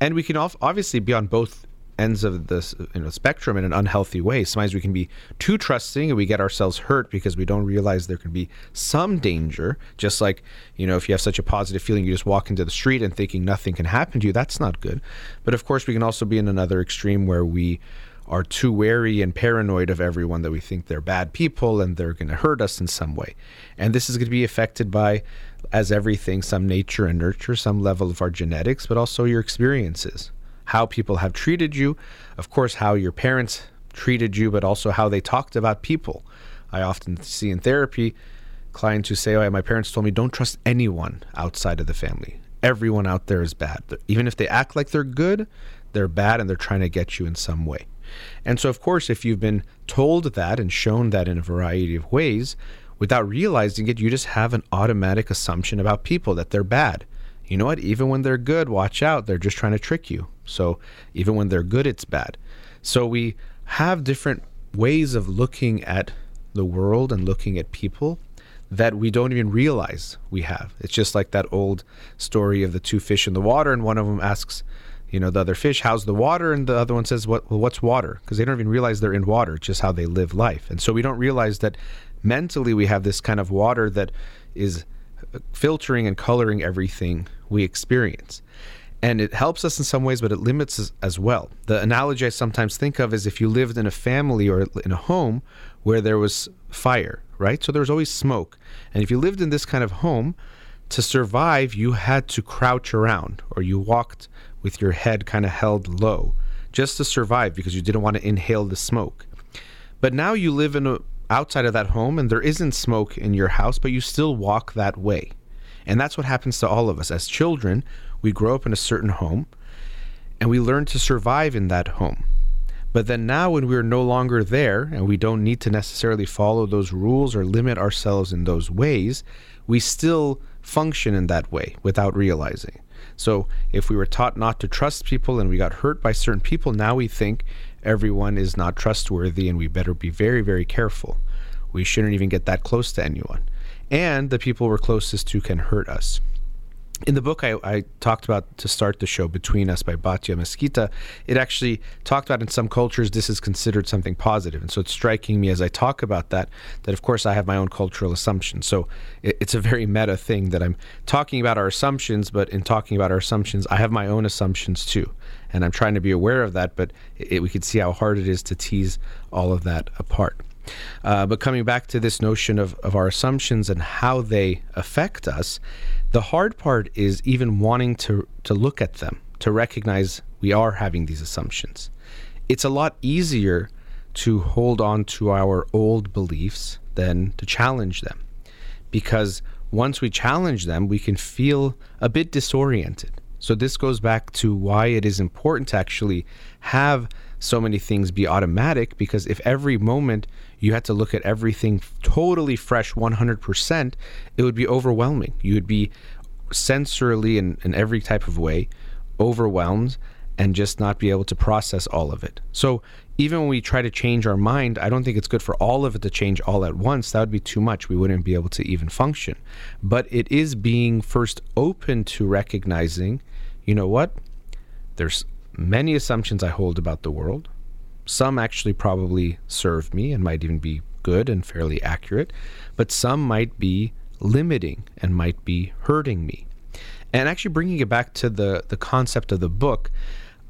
And we can obviously be on both ends of the you know, spectrum in an unhealthy way. Sometimes we can be too trusting and we get ourselves hurt because we don't realize there can be some danger. Just like, you know, if you have such a positive feeling, you just walk into the street and thinking nothing can happen to you, that's not good. But of course, we can also be in another extreme where we are too wary and paranoid of everyone that we think they're bad people and they're going to hurt us in some way. And this is going to be affected by, as everything, some nature and nurture, some level of our genetics, but also your experiences how people have treated you, of course, how your parents treated you, but also how they talked about people. I often see in therapy clients who say, Oh, my parents told me don't trust anyone outside of the family. Everyone out there is bad. Even if they act like they're good, they're bad and they're trying to get you in some way. And so, of course, if you've been told that and shown that in a variety of ways, without realizing it, you just have an automatic assumption about people that they're bad. You know what? Even when they're good, watch out. They're just trying to trick you. So even when they're good, it's bad. So we have different ways of looking at the world and looking at people that we don't even realize we have. It's just like that old story of the two fish in the water, and one of them asks, you know, the other fish, "How's the water?" and the other one says, "What? Well, what's water?" Because they don't even realize they're in water. It's just how they live life, and so we don't realize that mentally we have this kind of water that is filtering and coloring everything we experience and it helps us in some ways, but it limits us as well. The analogy I sometimes think of is if you lived in a family or in a home where there was fire, right? So there was always smoke. And if you lived in this kind of home, to survive, you had to crouch around or you walked with your head kind of held low just to survive because you didn't want to inhale the smoke. But now you live in a outside of that home and there isn't smoke in your house, but you still walk that way. And that's what happens to all of us as children we grow up in a certain home and we learn to survive in that home. But then now, when we're no longer there and we don't need to necessarily follow those rules or limit ourselves in those ways, we still function in that way without realizing. So, if we were taught not to trust people and we got hurt by certain people, now we think everyone is not trustworthy and we better be very, very careful. We shouldn't even get that close to anyone. And the people we're closest to can hurt us. In the book I, I, talked about to start the show between us by Batja Mesquita. It actually talked about in some cultures this is considered something positive. and so it's striking me as i talk about that that of course i have my own cultural assumptions. So it, it's a very meta thing that i'm talking about our assumptions but in talking about our assumptions i have my own assumptions too. And i'm trying to be aware of that but it, we can see how hard it is to tease all of that apart uh, but coming back to this notion of, of our assumptions and how they affect us the hard part is even wanting to, to look at them, to recognize we are having these assumptions. It's a lot easier to hold on to our old beliefs than to challenge them. Because once we challenge them, we can feel a bit disoriented. So, this goes back to why it is important to actually have so many things be automatic because if every moment you had to look at everything totally fresh 100%, it would be overwhelming. You would be sensorily in, in every type of way overwhelmed and just not be able to process all of it. So even when we try to change our mind, I don't think it's good for all of it to change all at once. That would be too much. We wouldn't be able to even function. But it is being first open to recognizing, you know what? There's many assumptions I hold about the world. Some actually probably serve me and might even be good and fairly accurate, but some might be limiting and might be hurting me. And actually bringing it back to the the concept of the book,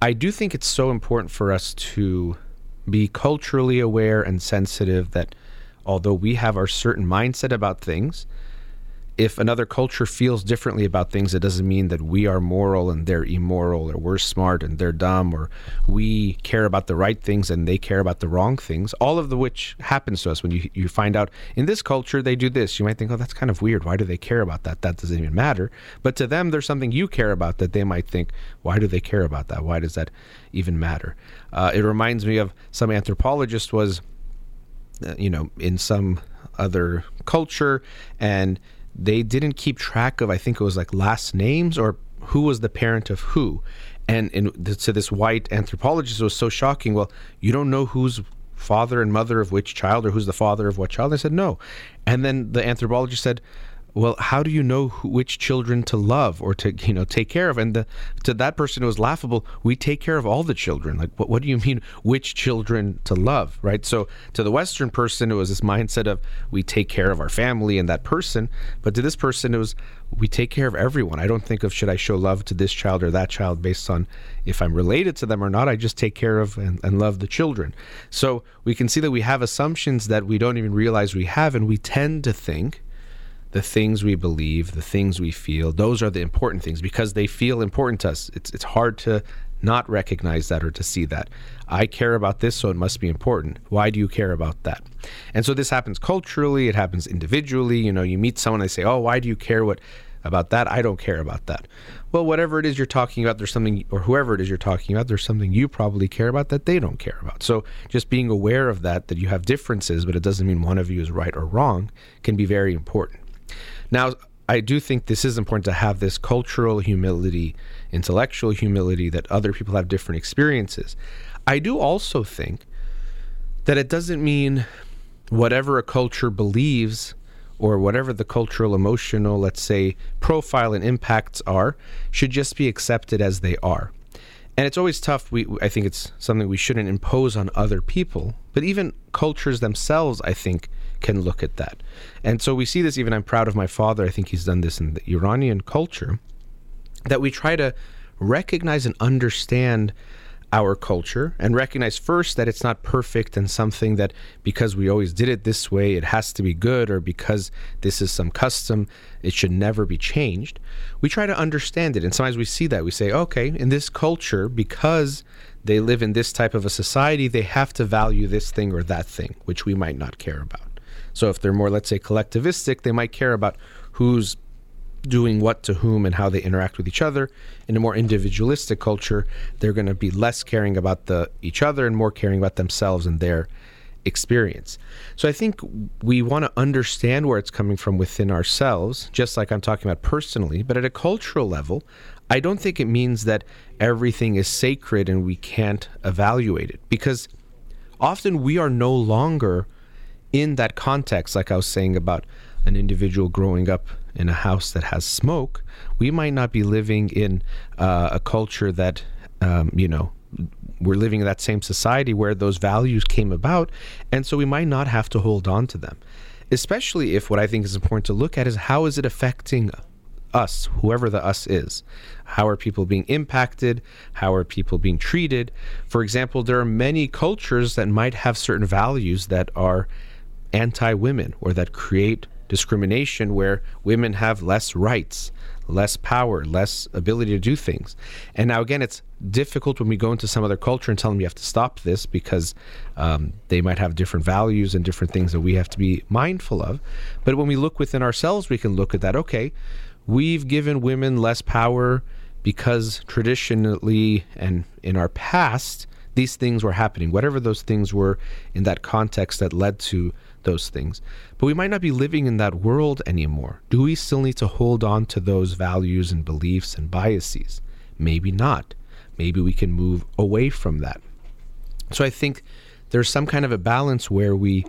I do think it's so important for us to be culturally aware and sensitive that although we have our certain mindset about things, if another culture feels differently about things, it doesn't mean that we are moral and they're immoral, or we're smart and they're dumb, or we care about the right things and they care about the wrong things. All of the which happens to us when you, you find out in this culture they do this. You might think, oh, that's kind of weird. Why do they care about that? That doesn't even matter. But to them, there's something you care about that they might think, why do they care about that? Why does that even matter? Uh, it reminds me of some anthropologist was, uh, you know, in some other culture and they didn't keep track of I think it was like last names or who was the parent of who. And, and to this white anthropologist, it was so shocking. Well, you don't know who's father and mother of which child or who's the father of what child? I said, no. And then the anthropologist said, well, how do you know who, which children to love or to you know take care of? And the, to that person, it was laughable. We take care of all the children. Like, what, what do you mean, which children to love, right? So to the Western person, it was this mindset of we take care of our family and that person. But to this person, it was we take care of everyone. I don't think of should I show love to this child or that child based on if I'm related to them or not. I just take care of and, and love the children. So we can see that we have assumptions that we don't even realize we have, and we tend to think the things we believe, the things we feel, those are the important things because they feel important to us. It's it's hard to not recognize that or to see that. I care about this, so it must be important. Why do you care about that? And so this happens culturally, it happens individually. You know, you meet someone, they say, Oh, why do you care what about that? I don't care about that. Well, whatever it is you're talking about, there's something, or whoever it is you're talking about, there's something you probably care about that they don't care about. So just being aware of that, that you have differences, but it doesn't mean one of you is right or wrong, can be very important. Now, I do think this is important to have this cultural humility, intellectual humility that other people have different experiences. I do also think that it doesn't mean whatever a culture believes or whatever the cultural emotional let's say profile and impacts are should just be accepted as they are. And it's always tough. We i think it's something we shouldn't impose on other people. But even cultures themselves i think can look at that. And so we see this even I'm proud of my father. I think he's done this in the Iranian culture that we try to recognize and understand our culture and recognize first that it's not perfect and something that because we always did it this way it has to be good or because this is some custom it should never be changed we try to understand it and sometimes we see that we say okay in this culture because they live in this type of a society they have to value this thing or that thing which we might not care about so if they're more, let's say, collectivistic, they might care about who's doing what to whom and how they interact with each other. In a more individualistic culture, they're going to be less caring about the each other and more caring about themselves and their experience. So I think we want to understand where it's coming from within ourselves, just like I'm talking about personally, but at a cultural level, I don't think it means that everything is sacred and we can't evaluate it because often we are no longer in that context, like I was saying about an individual growing up in a house that has smoke, we might not be living in uh, a culture that, um, you know, we're living in that same society where those values came about. And so we might not have to hold on to them. Especially if what I think is important to look at is how is it affecting us, whoever the us is. How are people being impacted? How are people being treated? For example, there are many cultures that might have certain values that are anti women or that create discrimination where women have less rights, less power, less ability to do things. And now, again, it's difficult when we go into some other culture and tell them you have to stop this because um, they might have different values and different things that we have to be mindful of. But when we look within ourselves, we can look at that. Okay, we've given women less power because traditionally and in our past, these things were happening, whatever those things were in that context that led to those things. But we might not be living in that world anymore. Do we still need to hold on to those values and beliefs and biases? Maybe not. maybe we can move away from that. So I think there's some kind of a balance where we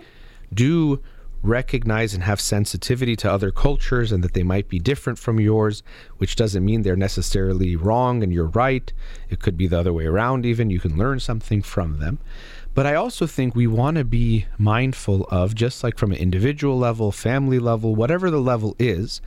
do recognize and have sensitivity to other cultures and that they might be different from yours, which doesn't mean they're necessarily wrong and you're right. It could be the other way around, even. You can learn something from them. But I also think we want to be mindful of, just like from an individual level, family level, whatever the level is,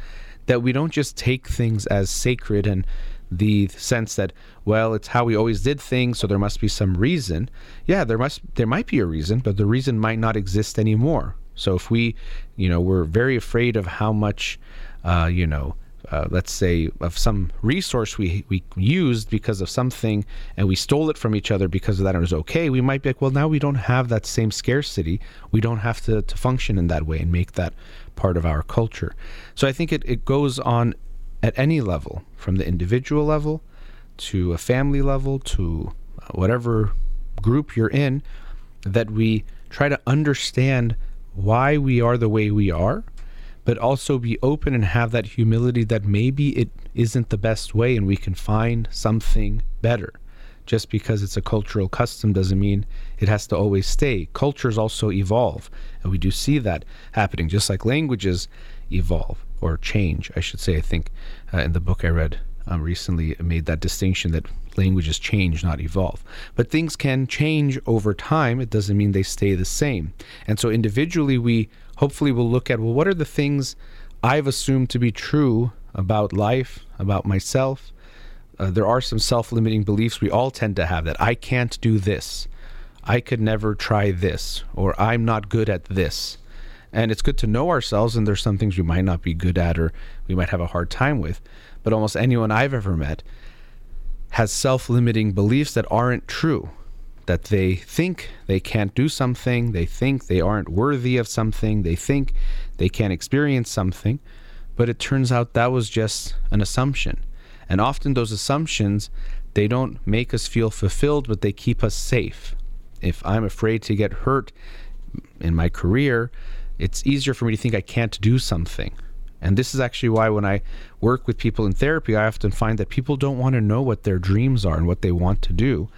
that we don't just take things as sacred and the sense that well it's how we always did things so there must be some reason. Yeah there must there might be a reason but the reason might not exist anymore. So if we you know we're very afraid of how much uh, you know uh, let's say of some resource we we used because of something and we stole it from each other because of that and it was okay we might be like well now we don't have that same scarcity. We don't have to, to function in that way and make that part of our culture. So i think it, it goes on at any level, from the individual level to a family level to uh, whatever group you're in, that we try to understand why we are the way we are, but also be open and have that humility that maybe it isn't the best way and we can find something better. Just because it's a cultural custom doesn't mean it has to always stay. Cultures also evolve, and we do see that happening, just like languages evolve or change, I should say. I think uh, in the book I read um, recently made that distinction that languages change, not evolve. But things can change over time. It doesn't mean they stay the same. And so individually, we hopefully we'll look at well, what are the things I've assumed to be true about life, about myself? Uh, there are some self limiting beliefs we all tend to have that I can't do this. I could never try this, or I'm not good at this. And it's good to know ourselves, and there's some things we might not be good at or we might have a hard time with. But almost anyone I've ever met has self limiting beliefs that aren't true. That they think they can't do something, they think they aren't worthy of something, they think they can't experience something, but it turns out that was just an assumption. And often those assumptions, they don't make us feel fulfilled, but they keep us safe. If I'm afraid to get hurt in my career, it's easier for me to think I can't do something. And this is actually why when I work with people in therapy, I often find that people don't want to know what their dreams are and what they want to do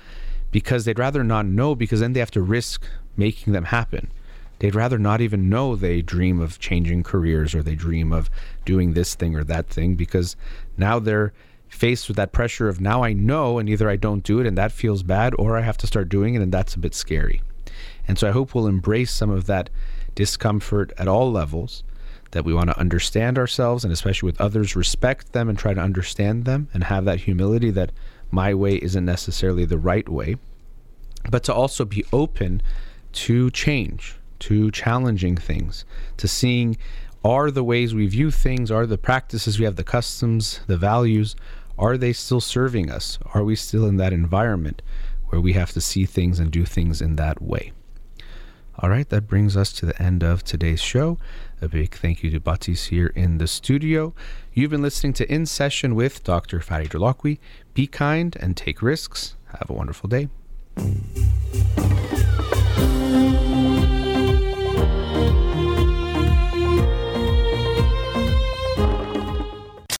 because they'd rather not know because then they have to risk making them happen. They'd rather not even know they dream of changing careers or they dream of doing this thing or that thing because now they're faced with that pressure of now I know and either I don't do it and that feels bad or I have to start doing it and that's a bit scary. And so I hope we'll embrace some of that discomfort at all levels, that we want to understand ourselves and especially with others, respect them and try to understand them and have that humility that my way isn't necessarily the right way, but to also be open to change, to challenging things, to seeing are the ways we view things, are the practices we have, the customs, the values, are they still serving us? Are we still in that environment where we have to see things and do things in that way? All right, that brings us to the end of today's show. A big thank you to Batis here in the studio. You've been listening to In Session with Dr. Farid Holakwi. Be kind and take risks. Have a wonderful day.